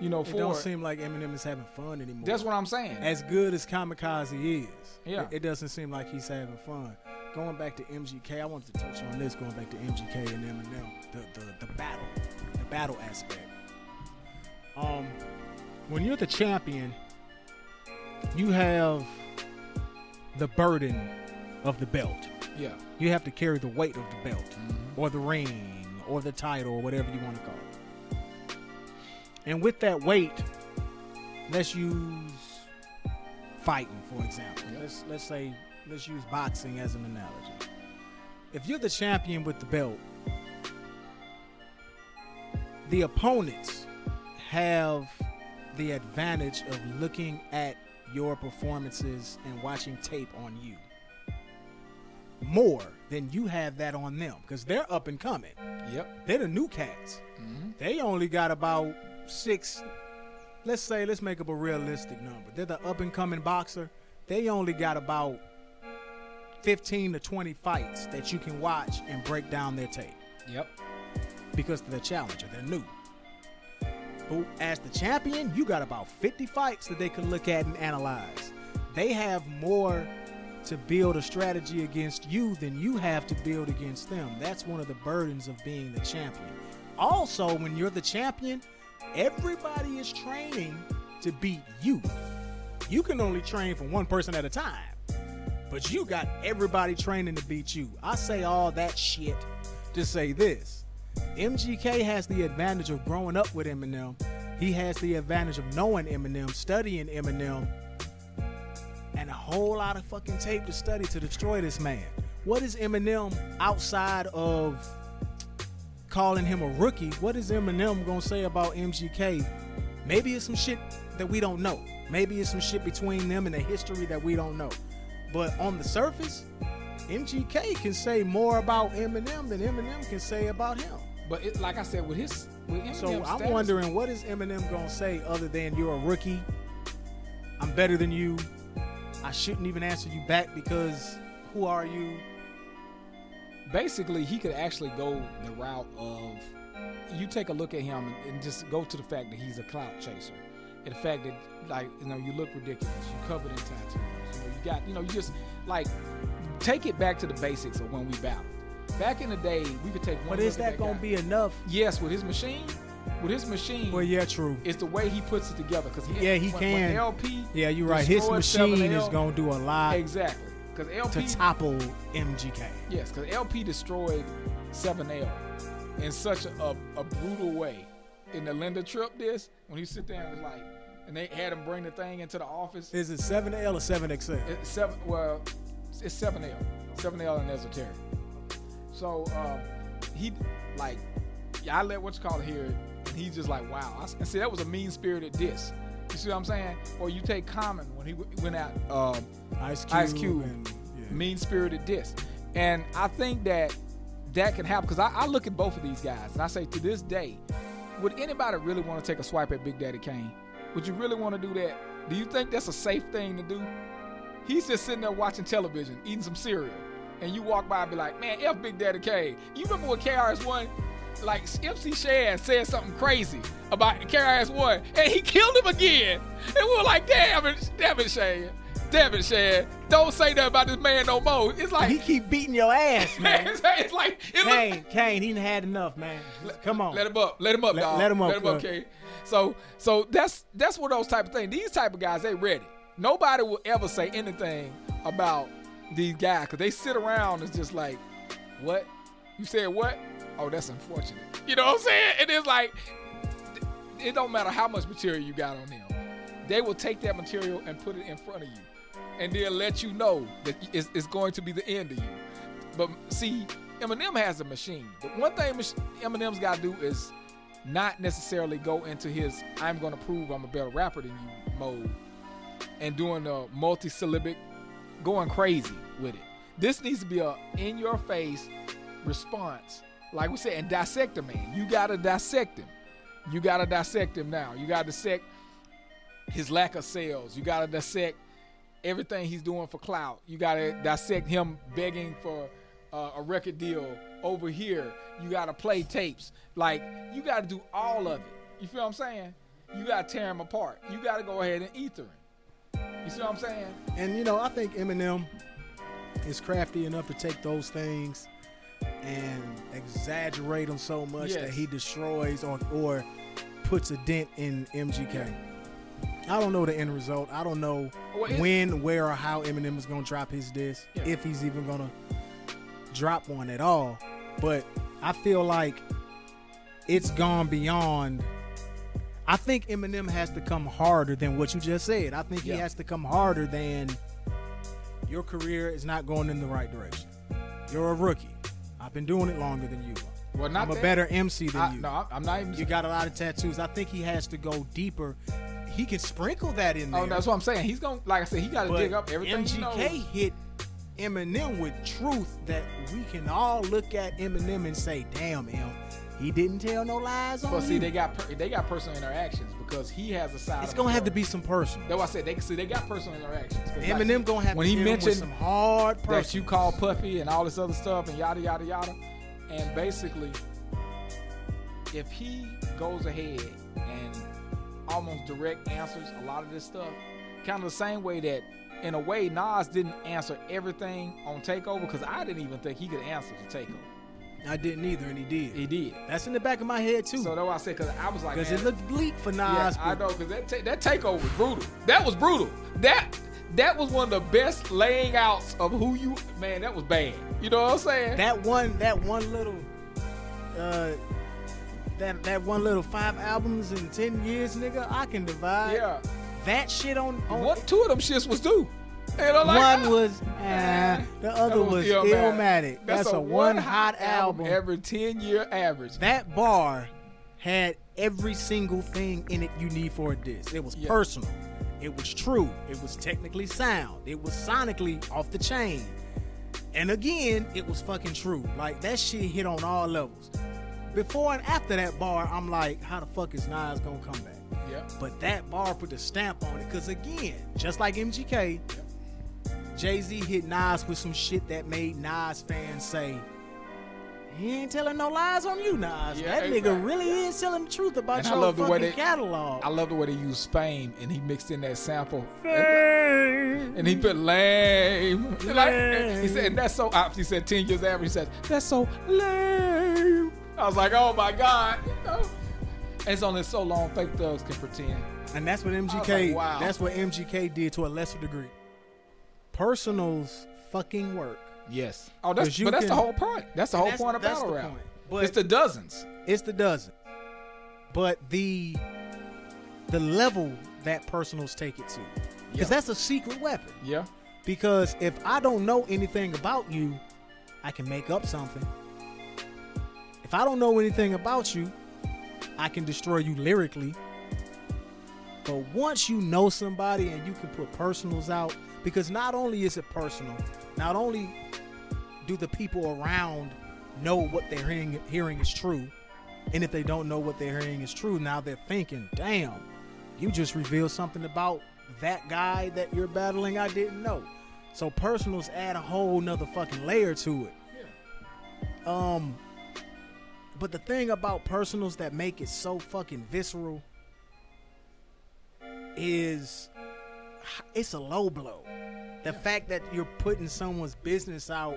You know,
It
for
don't seem like Eminem is having fun anymore.
that's what I'm saying.
as good as Kamikaze is.
Yeah.
It, it doesn't seem like he's having fun. Going back to MGK, I wanted to touch on this. Going back to MGK and Eminem, the the, the battle, the battle aspect. Um, when you're the champion, you have the burden of the belt.
yeah,
You have to carry the weight of the belt, or the ring, or the title, or whatever you want to call it. And with that weight, let's use fighting, for example.
Yep.
Let's let's say let's use boxing as an analogy. If you're the champion with the belt, the opponents have the advantage of looking at your performances and watching tape on you more than you have that on them because they're up and coming.
yep,
They're the new cats.
Mhm.
They only got about six. Let's say, let's make up a realistic number. They're the up and coming boxer. They only got about 15 to 20 fights that you can watch and break down their tape
yep,
because they're the challenger. They're new. But as the champion, you got about 50 fights that they can look at and analyze. They have more to build a strategy against you than you have to build against them. That's one of the burdens of being the champion. Also, when you're the champion, everybody is training to beat you. You can only train for one person at a time. But you got everybody training to beat you. I say all that shit to say this. MGK has the advantage of growing up with Eminem. He has the advantage of knowing Eminem, studying Eminem, and a whole lot of fucking tape to study to destroy this man. What is Eminem outside of calling him a rookie? What is Eminem gonna say about MGK? Maybe it's some shit that we don't know. Maybe it's some shit between them and the history that we don't know. But on the surface, MGK can say more about Eminem than Eminem can say about him.
but it, like I said, with his with
So I'm
status-
wondering what is Eminem gonna say other than you're a rookie? I'm better than you. I shouldn't even answer you back because who are you?
basically he could actually go the route of you take a look at him and, and just go to the fact that he's a clout chaser and the fact that like you know you look ridiculous you covered in tattoos you know you got you know you just like take it back to the basics of when we battled back in the day we could take one
But is
look at
that gonna be enough?
yes with his machine with his machine
Well, yeah, true.
it's the way he puts it together because
Yeah, he
when,
can.
when El-P
Yeah, you're right. His machine
7L
is gonna do a lot
exactly because El-P
to topple MGK.
Yes, because El-P destroyed 7L in such a, a, brutal way. In the Linda Tripp this, when he sit there and was like, and they had him bring the thing into the office.
Is it 7L or 7XL?
It's seven, well, it's 7L, 7L and esoteric. So um, he like, yeah, I let what's called here, he's just like, wow. I see, that was a mean spirited diss. You see what I'm saying? Or you take Common when he w- went out. Um,
Ice Cube.
Ice Cube.
And, yeah.
mean spirited diss. And I think that that can happen because I, I look at both of these guys and I say to this day, would anybody really want to take a swipe at Big Daddy Kane? Would you really want to do that? Do you think that's a safe thing to do? He's just sitting there watching television, eating some cereal, and you walk by and be like, man, F Big Daddy Kane. You remember when KRS-One, like MC Shan said something crazy about KRS-One, and he killed him again. And we were like, damn it, damn it, Shan. Damn it, Shan. Don't say that about this man no more. It's like,
He keep beating your ass, <laughs> man.
it's like, it's like it look-
Kane, Kane, he done had enough, man. Come on.
Let him up. Let him up,
Let-
dog.
let him up,
Let him up. Kane. So, so that's that's what those type of things. These type of guys, they ready. Nobody will ever say anything about these guys because they sit around and just like, what? You said what? Oh, that's unfortunate. You know what I'm saying? And it's like, it don't matter how much material you got on them. They will take that material and put it in front of you, and they'll let you know that it's, it's going to be the end of you. But see, Eminem has a machine. The one thing Eminem's got to do is not necessarily go into his "I'm going to prove I'm a better rapper than you" mode and doing a multi-syllabic, going crazy with it. This needs to be a in-your-face response, like we said, and dissect a man. You got to dissect him. You got to dissect him now. You got to dissect his lack of sales. You got to dissect everything he's doing for clout. You gotta dissect him begging for uh, a record deal over here. You gotta play tapes. Like you gotta do all of it. You feel what I'm saying? You gotta tear him apart. You gotta go ahead and ether him. You see what I'm saying?
And you know, I think Eminem is crafty enough to take those things and exaggerate him so much
Yes.
that he destroys or or puts a dent in MGK. I don't know the end result. I don't know
Well,
when, where, or how Eminem is gonna drop his disc,
Yeah.
if he's even gonna drop one at all. But I feel like it's gone beyond. I think Eminem has to come harder than what you just said. I think
Yeah.
he has to come harder than your career is not going in the right direction. You're a rookie. I've been doing it longer than you are.
Well, not
I'm a
that.
better MC than
I,
you.
no, I'm not even.
You got a lot of tattoos. I think he has to go deeper. He can sprinkle that in oh, there.
oh, that's what I'm saying. He's gonna, like I said, he got to dig up everything.
MGK hit Eminem with truth that we can all look at Eminem and say, "Damn, M, he didn't tell no lies on
But see,
you."
they got per, they got personal interactions because he has a side.
it's gonna have to be some personal.
That's why I said they see they got personal interactions. like,
Eminem gonna have
when
to
he mentioned
with some hard
that you call Puffy and all this other stuff and yada yada yada, and basically, if he goes ahead and almost direct answers a lot of this stuff, kind of the same way that. In a way, Nas didn't answer everything on Takeover because I didn't even think he could answer the Takeover.
I didn't either, and he did.
He did.
That's in the back of my head too,
So that's why I said because I was like,
because it looked bleak for Nas.
Yeah, I know because that ta- that takeover was brutal. That was brutal. That that was one of the best laying outs of who you man. That was bad. You know what I'm saying?
that one, that one little, uh, that that one little five albums in ten years, nigga, I can divide.
yeah.
That shit on, on
One, two of them shits was due. You know, like,
one
uh,
was uh, the other was
Illmatic.
Illmatic. That's, a, one hot album.
every ten year average.
that bar had every single thing in it you need for a disc. It was
Yeah.
personal. It was true. It was technically sound. It was sonically off the chain. And again, it was fucking true. Like that shit hit on all levels. Before and after that bar, I'm like, how the fuck is Nas gonna come back?
yeah.
But that bar put the stamp on it. Cause again, just like MGK, Jay Z hit Nas with some shit that made Nas fans say, he ain't telling no lies on you, Nas.
Yeah,
that nigga
exactly.
really is telling the truth about
And I
your
love the way
fucking
they-
catalog.
I love the way they use Fame and he mixed in that sample. Fame. And he put lame. Like, he said, and that's so, uh, he said 10 years average. He said, that's so lame. I was like, oh my God. You know? It's only so long fake thugs can pretend.
And that's what MGK.
like, wow.
That's what MGK did to a lesser degree. Personals fucking work.
Yes. Oh, that's
you
but that's the whole point. That's the whole
that's-
point of
that's
battle rap.
point. But-
it's the dozens.
It's the dozen. But the the level that personals take it to, because
Yeah.
that's a secret weapon.
Yeah.
Because if I don't know anything about you, I can make up something. If I don't know anything about you, I can destroy you lyrically. But once you know somebody and you can put personals out, because not only is it personal, not only do the people around know what they're hearing, hearing is true, and if they don't know what they're hearing is true, now they're thinking, damn, you just revealed something about that guy that you're battling I didn't know. So personals add a whole nother fucking layer to it. Yeah. Um but the thing about personals that make it so fucking visceral is it's a low blow. The fact that you're putting someone's business out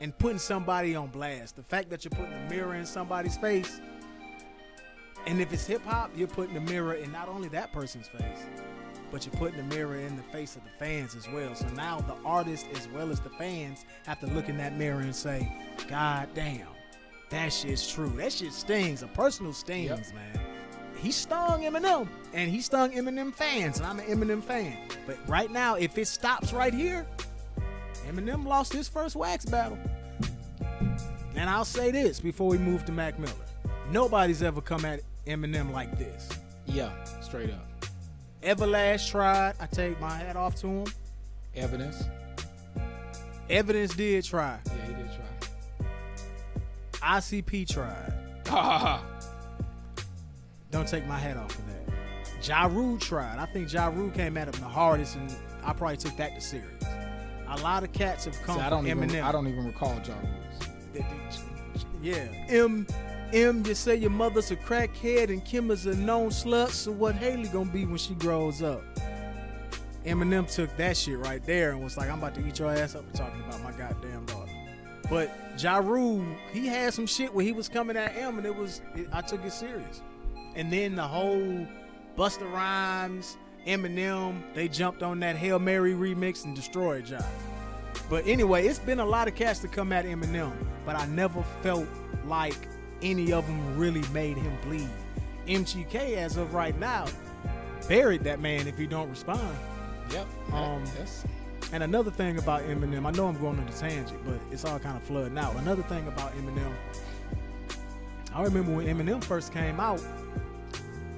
and putting somebody on blast. The fact that you're putting a mirror in somebody's face. And if it's hip hop, you're putting the mirror in not only that person's face, but you're putting the mirror in the face of the fans as well. So now the artist as well as the fans have to look in that mirror and say, God damn, that shit's true. That shit stings. A personal stings,
Yep.
man. He stung Eminem, and he stung Eminem fans, and I'm an Eminem fan. But right now, if it stops right here, Eminem lost his first wax battle. And I'll say this before we move to Mac Miller. Nobody's ever come at Eminem like this.
Yeah. Straight up.
Everlast tried. I take my hat off to him.
Evidence.
Evidence did try.
Yeah, he did try.
ICP tried. Don't take my hat off for that. Ja Rule tried. I think Ja Rule came at him the hardest, and I probably took that to serious. A lot of cats have come
See, I don't even
Eminem.
I don't even recall Ja Rules.
Yeah, M, M. You say your mother's a crackhead and Kim is a known slut. So what Hailie gonna be when she grows up? Eminem took that shit right there and was like, "I'm about to eat your ass up for talking about my goddamn daughter." But Ja Rule, he had some shit where he was coming at M, and it was it, I took it serious. And then the whole Busta Rhymes, Eminem, they jumped on that Hail Mary remix and destroyed Ja. But anyway, it's been a lot of cats to come at Eminem, but I never felt like any of them really made him bleed. MGK, as of right now, buried that man if he don't respond.
Yep.
Um,
that's
And another thing about Eminem, I know I'm going on a tangent, but it's all kind of flooding out. Another thing about Eminem, I remember when Eminem first came out,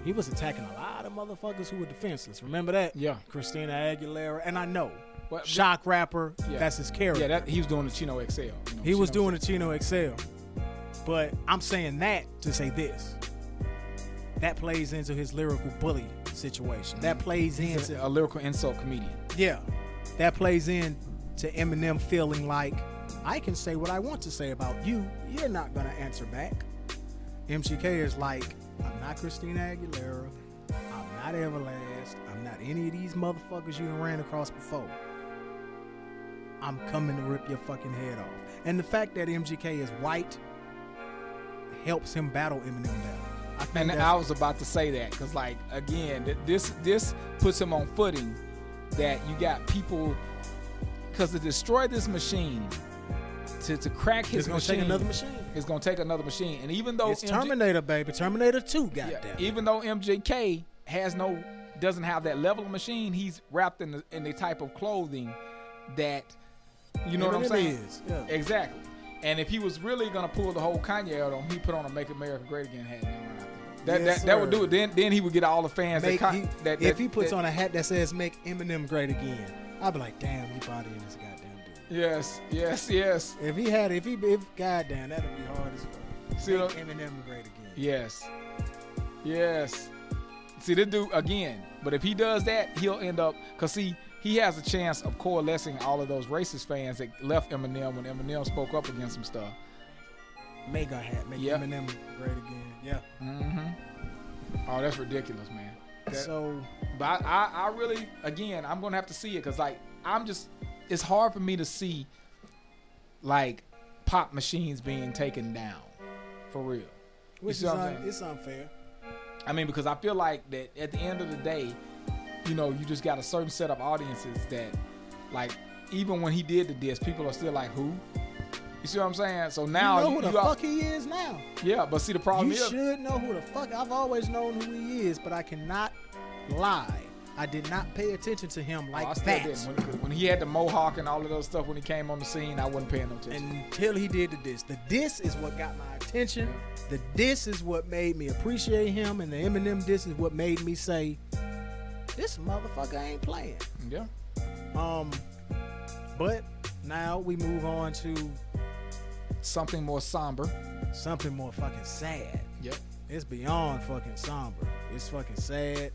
he was attacking a lot of motherfuckers who were defenseless. Remember that?
Yeah.
Christina Aguilera, and I know,
Well,
shock rapper,
Yeah.
that's his character.
yeah. That he was doing the Chino XL. You know,
He was
Chino
doing the Chino XL. But I'm saying that to say this. That plays into his lyrical bully situation. That plays
He's
into
a, a lyrical insult comedian.
yeah. That plays in to Eminem feeling like I can say what I want to say about you. You're not gonna answer back. MGK is like, I'm not Christina Aguilera. I'm not Everlast. I'm not any of these motherfuckers you done ran across before. I'm coming to rip your fucking head off. And the fact that MGK is white helps him battle Eminem better. I
And I was about to say that because, like, again, th- this this puts him on footing that you got people because to destroy this machine, to to crack his
it's gonna
machine,
take another machine.
It's gonna take another machine, and even though
It's
MJ
Terminator, baby. Terminator 2,
yeah,
goddamn.
even though MGK has no doesn't have that level of machine, he's wrapped in the in the type of clothing that you know what I'm saying?
is, yeah.
Exactly. And if he was really gonna pull the whole Kanye out on, him, he put on a "Make America Great Again" hat. and then run out there. That,
Yes,
that, that would do it. Then then he would get all the fans
Make-
that,
he-
Con- that,
if he puts
that-
on a hat that says "Make Eminem Great Again," I'd be like, "Damn, you body in this dude."
Yes, yes, yes,
If he had, if he, if goddamn, that'd be hard as fuck.
See
Make Eminem great again.
yes, yes. See this dude again. But if he does that, he'll end up because see he has a chance of coalescing all of those racist fans that left Eminem when Eminem spoke up against some stuff.
Make a hat, make
Yep.
Eminem great again. Yeah.
Mm-hmm. Oh, that's ridiculous, man. That-
so
But I, I, I really, again, I'm gonna have to see it because, like, I'm just, it's hard for me to see, like, pop machines being taken down, for real.
which
see
is un, it's unfair.
I mean, because I feel like that at the end of the day, you know, you just got a certain set of audiences that, like, even when he did the diss, people are still like, who? You see what I'm saying? So now,
you know who the
you
fuck he is now.
yeah, but see, the problem
You
is,
should know who the fuck. I've always known who he is, but I cannot lie. I did not pay attention to him
Oh,
like
I still
that.
didn't. When, when he had the mohawk and all of those stuff when he came on the scene, I wasn't paying no attention.
until he did the diss. The diss is what got my attention. The diss is what made me appreciate him, and the Eminem diss is what made me say, "This motherfucker ain't playing."
yeah.
Um, but now we move on to
something more somber.
something more fucking sad.
Yep.
It's beyond fucking somber. It's fucking sad,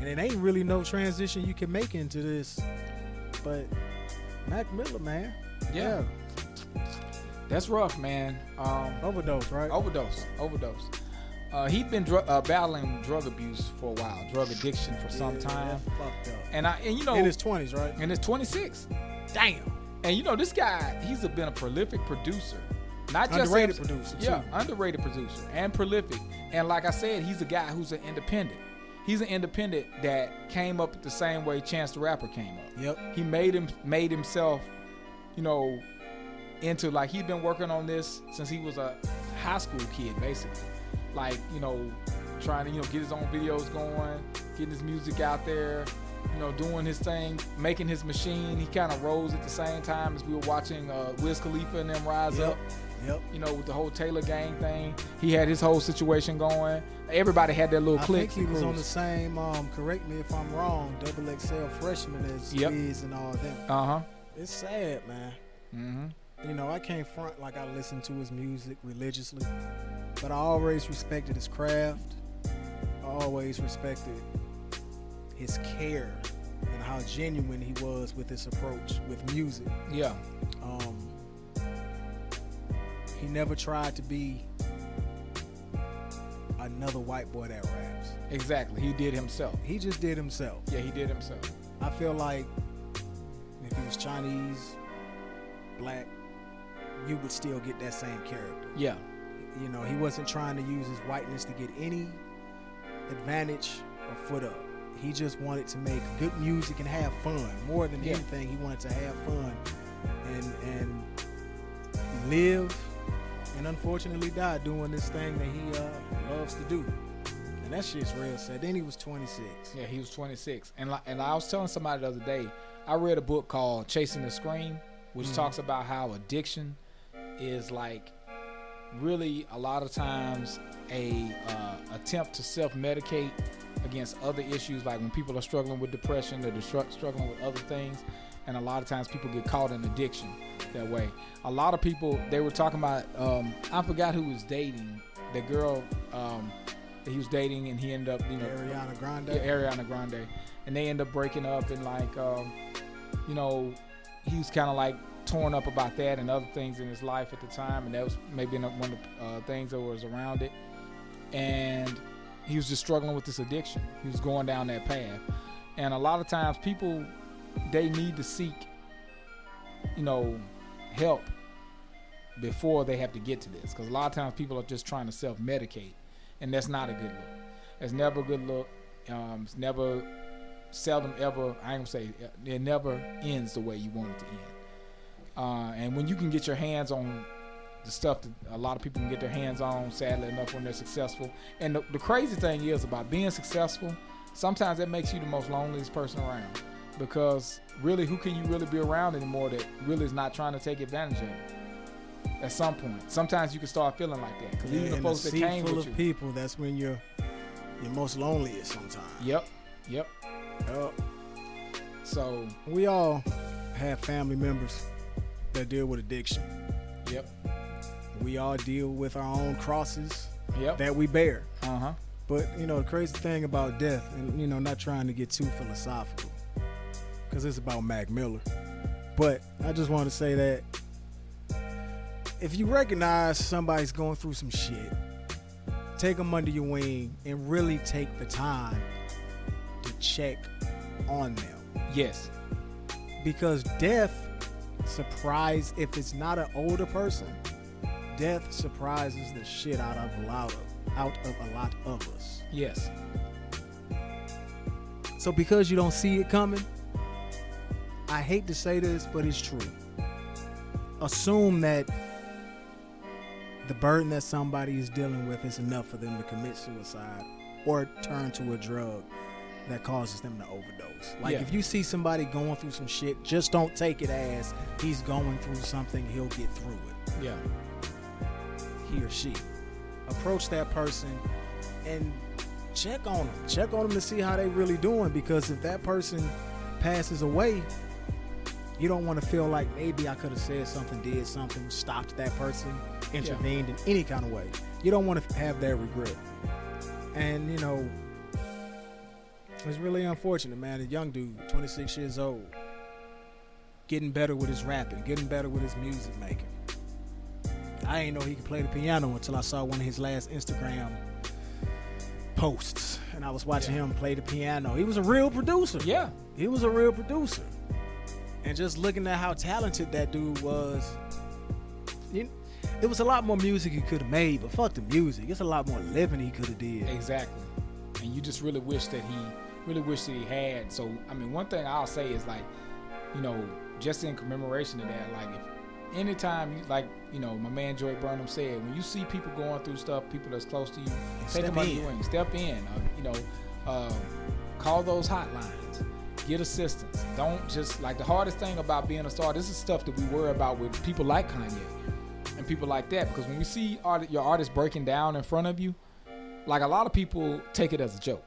and it ain't really no transition you can make into this. But Mac Miller, man,
Yeah. That's rough, man. Um,
overdose, right?
overdose, overdose. Uh, he'd been dr- uh, battling drug abuse for a while, drug addiction for some
Yeah,
time,
that's fucked up.
and I and you know,
In his twenties, right?
and it's 26,
Damn.
and you know this guy, he's a, been a prolific producer, not just
Underrated
MC
producer,
yeah,
too.
underrated producer and prolific, and like I said, he's a guy who's an independent. He's an independent that came up the same way Chance the Rapper came up.
Yep.
he made him made himself, you know, into like he'd been working on this since he was a high school kid, basically. Like you know, trying to you know get his own videos going, getting his music out there, you know, doing his thing, making his machine. He kind of rose at the same time as we were watching uh, Wiz Khalifa and them rise
Yep.
up.
Yep.
You know, with the whole Taylor gang thing, he had his whole situation going. Everybody had their little
I think he was on the same. Um, correct me if I'm wrong. Double XL freshman as
Yep.
Wiz and all them.
Uh huh.
It's sad, man.
Mm-hmm.
You know, I can't front like I listen to his music religiously, but I always respected his craft. I always respected his care and how genuine he was with his approach with music.
Yeah.
Um, he never tried to be another white boy that raps.
Exactly. He did himself.
He just did himself.
Yeah, he did himself.
I feel like if he was Chinese, black, you would still get that same character.
Yeah.
You know, he wasn't trying to use his whiteness to get any advantage or foot up. He just wanted to make good music and have fun. More than
Yeah.
anything, he wanted to have fun and and live and unfortunately died doing this thing that he uh, loves to do. And that shit's real sad. Then he was 26.
Yeah, he was 26. And li- and I was telling somebody the other day, I read a book called Chasing the Scream, which
Mhm.
talks about how addiction is like really a lot of times a uh, attempt to self-medicate against other issues like when people are struggling with depression they're destru- struggling with other things and a lot of times people get caught in addiction that way. A lot of people they were talking about um, i forgot who was dating. The girl um, that he was dating and he ended up you know
Ariana Grande.
yeah, Ariana Grande, and they end up breaking up and like, um, you know, he was kind of like torn up about that and other things in his life at the time, and that was maybe one of the uh, things that was around it, and he was just struggling with this addiction. He was going down that path, and a lot of times people they need to seek, you know, help before they have to get to this, because a lot of times people are just trying to self-medicate, and that's not a good look. It's never a good look. Um, it's never, seldom ever. I ain't gonna say it never ends the way you want it to end. Uh, and when you can get your hands on the stuff that a lot of people can get their hands on, sadly enough, when they're successful. And the, the crazy thing is about being successful. Sometimes that makes you the most loneliest person around because really, who can you really be around anymore that really is not trying to take advantage of it? At some point, sometimes you can start feeling like that because
Yeah,
even the folks that came
full
with
of
you.
people, that's when you're you're most loneliest sometimes.
Yep, yep.
yep.
So,
We all have family members that deal with addiction.
yep,
We all deal with our own crosses
yep.
that we bear.
Uh huh.
But you know, the crazy thing about death, and you know, not trying to get too philosophical, because it's about Mac Miller. But I just want to say that if you recognize somebody's going through some shit, take them under your wing and really take the time to check on them.
Yes.
Because death surprise if it's not an older person, death surprises the shit out of a lot of out of a lot of us.
Yes.
So because you don't see it coming, I hate to say this, but it's true. Assume that the burden that somebody is dealing with is enough for them to commit suicide or turn to a drug that causes them to overdose. Like
Yeah.
if you see somebody going through some shit, just don't take it as he's going through something, he'll get through it.
Yeah.
He or she. Approach that person and check on them. Check on them to see how they really doing because if that person passes away, you don't want to feel like maybe I could have said something, did something, stopped that person, intervened in any kind of way. You don't want to have that regret. And you know, it's really unfortunate, man. A young dude, 26 years old, getting better with his rapping, getting better with his music making. I ain't know he could play the piano until I saw one of his last Instagram posts, and I was watching
Yeah.
him play the piano. He was a real producer.
Yeah.
He was a real producer. And just looking at how talented that dude was, you, there was a lot more music he could have made, but fuck the music. It's a lot more living he could have did.
Exactly. And you just really wish that he really wish that he had. So I mean, one thing I'll say is like, you know, just in commemoration of that, like if anytime you like, you know, my man Joy Burnham said, when you see people going through stuff, people that's close to you, take
Step
them under
in.
your wing, step in. Uh, you know, uh, call those hotlines. Get assistance. Don't just like the hardest thing about being a star. This is stuff that we worry about with people like Kanye and people like that because when you see art, your artist breaking down in front of you, like a lot of people take it as a joke.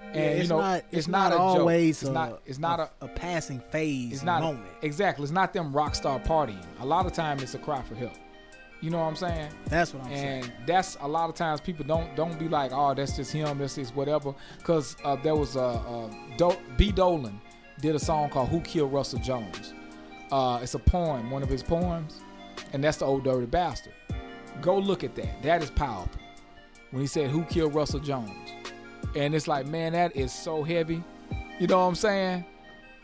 And
Yeah, it's
you know,
not.
it's, not, a
always.
joke. It's
a,
not. It's not a.
a, passing phase.
It's not
moment.
exactly. It's not them rock star partying. A lot of time it's a cry for help. You know what I'm saying?
That's what I'm saying.
and that's a lot of times people don't don't be like, oh, that's just him, that's just whatever. Because uh, there was a uh, uh, Do- B Dolan did a song called "Who Killed Russell Jones." Uh, it's a poem, one of his poems, and that's the Ol' Dirty Bastard. Go look at that. That is powerful. When he said, "Who killed Russell Jones?" and it's like, man, that is so heavy. You know what I'm saying?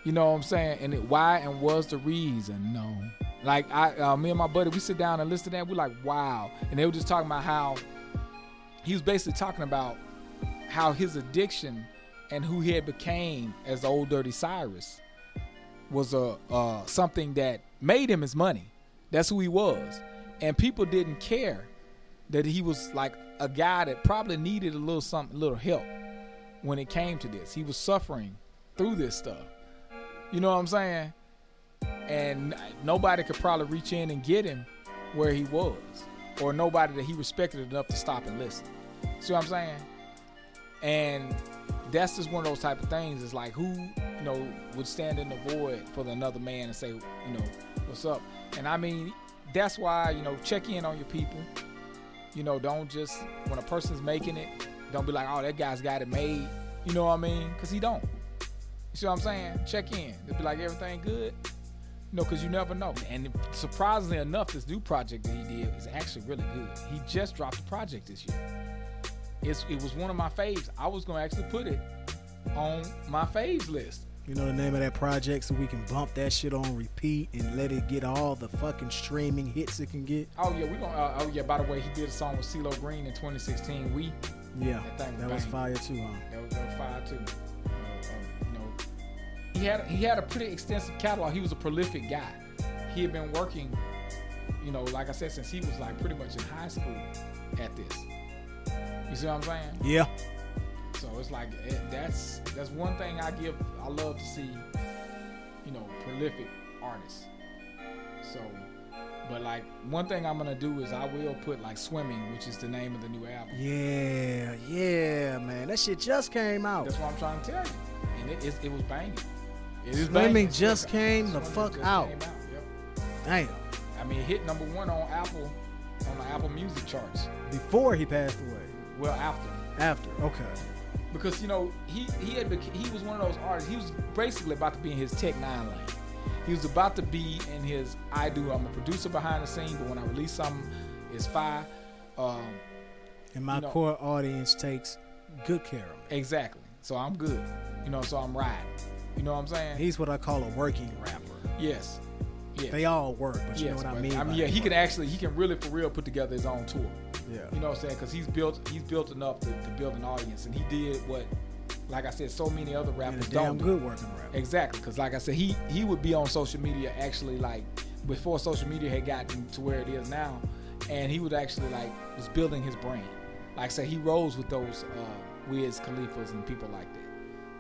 You know what I'm saying? And it, why and was the reason? No. Like I, uh, me and my buddy, we sit down and listen to that. We're like, wow. And they were just talking about how he was basically talking about how his addiction and who he had became as old dirty Cyrus was a uh, something that made him his money. That's who he was, and people didn't care that he was like a guy that probably needed a little something, a little help when it came to this. He was suffering through this stuff. You know what I'm saying? And nobody could probably reach in and get him where he was, or nobody that he respected enough to stop and listen. See what I'm saying? And that's just one of those type of things. It's like who you know would stand in the void for another man and say, you know, what's up? And I mean, that's why you know check in on your people. You know, don't just when a person's making it, don't be like, oh, that guy's got it made. You know what I mean? Because he don't. You see what I'm saying? Check in. They'll be like, everything good. You know, because you never know. And surprisingly enough, this new project that he did is actually really good. He just dropped a project this year. It's, it was one of my faves. I was going to actually put it on my faves list.
You know the name of that project so we can bump that shit on repeat and let it get all the fucking streaming hits it can get.
Oh yeah, we gonna. Uh, oh yeah. By the way, he did a song with CeeLo Green in 2016. We
Yeah,
That thing
that was fire too, huh?
that was, that was fire too. He had he had a pretty extensive catalog. He was a prolific guy. He had been working, you know, like I said, since he was like pretty much in high school at this. You see what I'm saying?
Yeah.
So it's like it, that's that's one thing I give. I love to see, you know, prolific artists. So, but like one thing I'm gonna do is I will put like swimming, which is the name of the new album.
Yeah, yeah, man. That shit just came out.
That's what I'm trying to tell you, and it, it, it was banging.
Swimming
banging.
just came the fuck out.
came Yep.
Damn.
I mean, it hit number one on Apple on the Apple Music charts.
Before he passed away.
Well, after.
After. Okay.
because you know he he had he was one of those artists. He was basically about to be in his Tech N9ne lane. He was about to be in his I do. I'm a producer behind the scene, but when I release something, it's fire. Um,
And my
You know-
core audience takes good care of me.
exactly. So I'm good. You know, so I'm riding. You know what I'm saying?
He's what I call a working rapper.
yes. Yeah.
They all work, but you
yes,
know what I mean?
I mean, yeah, he
work.
can actually he can really for real put together his own tour.
Yeah.
You know what I'm saying? Because he's built he's built enough to, to build an audience, and he did what, like I said, so many other rappers don't
damn
do.
good working rapper.
Exactly, because like I said, he he would be on social media actually like before social media had gotten to where it is now, and he would actually like was building his brand. Like I said, he rose with those uh, Wiz Khalifas and people like that.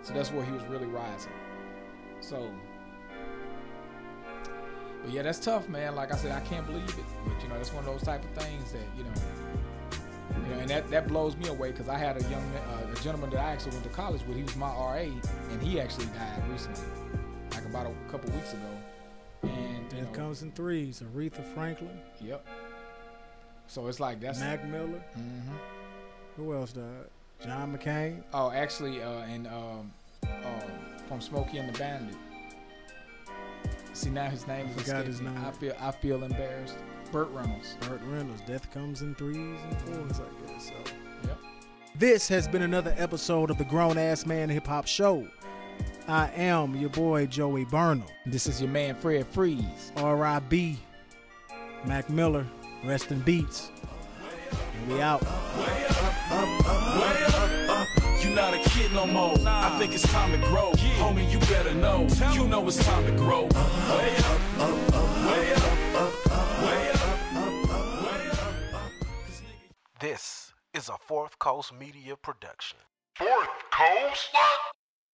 So that's where he was really rising. So, but yeah, that's tough, man. Like I said, I can't believe it, but you know, that's one of those type of things that you know. You know, and that, that blows me away because I had a young man, uh, a gentleman that I actually went to college with. He was my RA, and he actually died recently, like about a couple weeks ago. And know,
comes in threes. Aretha Franklin,
yep. So it's like that's.
Mac Miller.
Mhm.
Who else died? John McCain.
Oh, actually, uh, and um, um, from Smokey and the Bandit. See now his name is
forgot his name.
I feel I feel embarrassed. Burt Reynolds.
Burt Reynolds. Death comes in threes and fours, I guess. So.
Yep.
This has been another episode of the Grown Ass Man Hip Hop Show. I am your boy Joey Burnham.
This is your man Fred Freeze.
R.I.B. Mac Miller. Rest in beats. And we out.
You not a kid no more. I think it's time to grow. Homie, you better know. You know it's time to grow. Way up, up, up, way up, up, up, way up, up, up, way up, up. 'Cause
This is a Fourth Coast Media production.
Fourth Coast? What?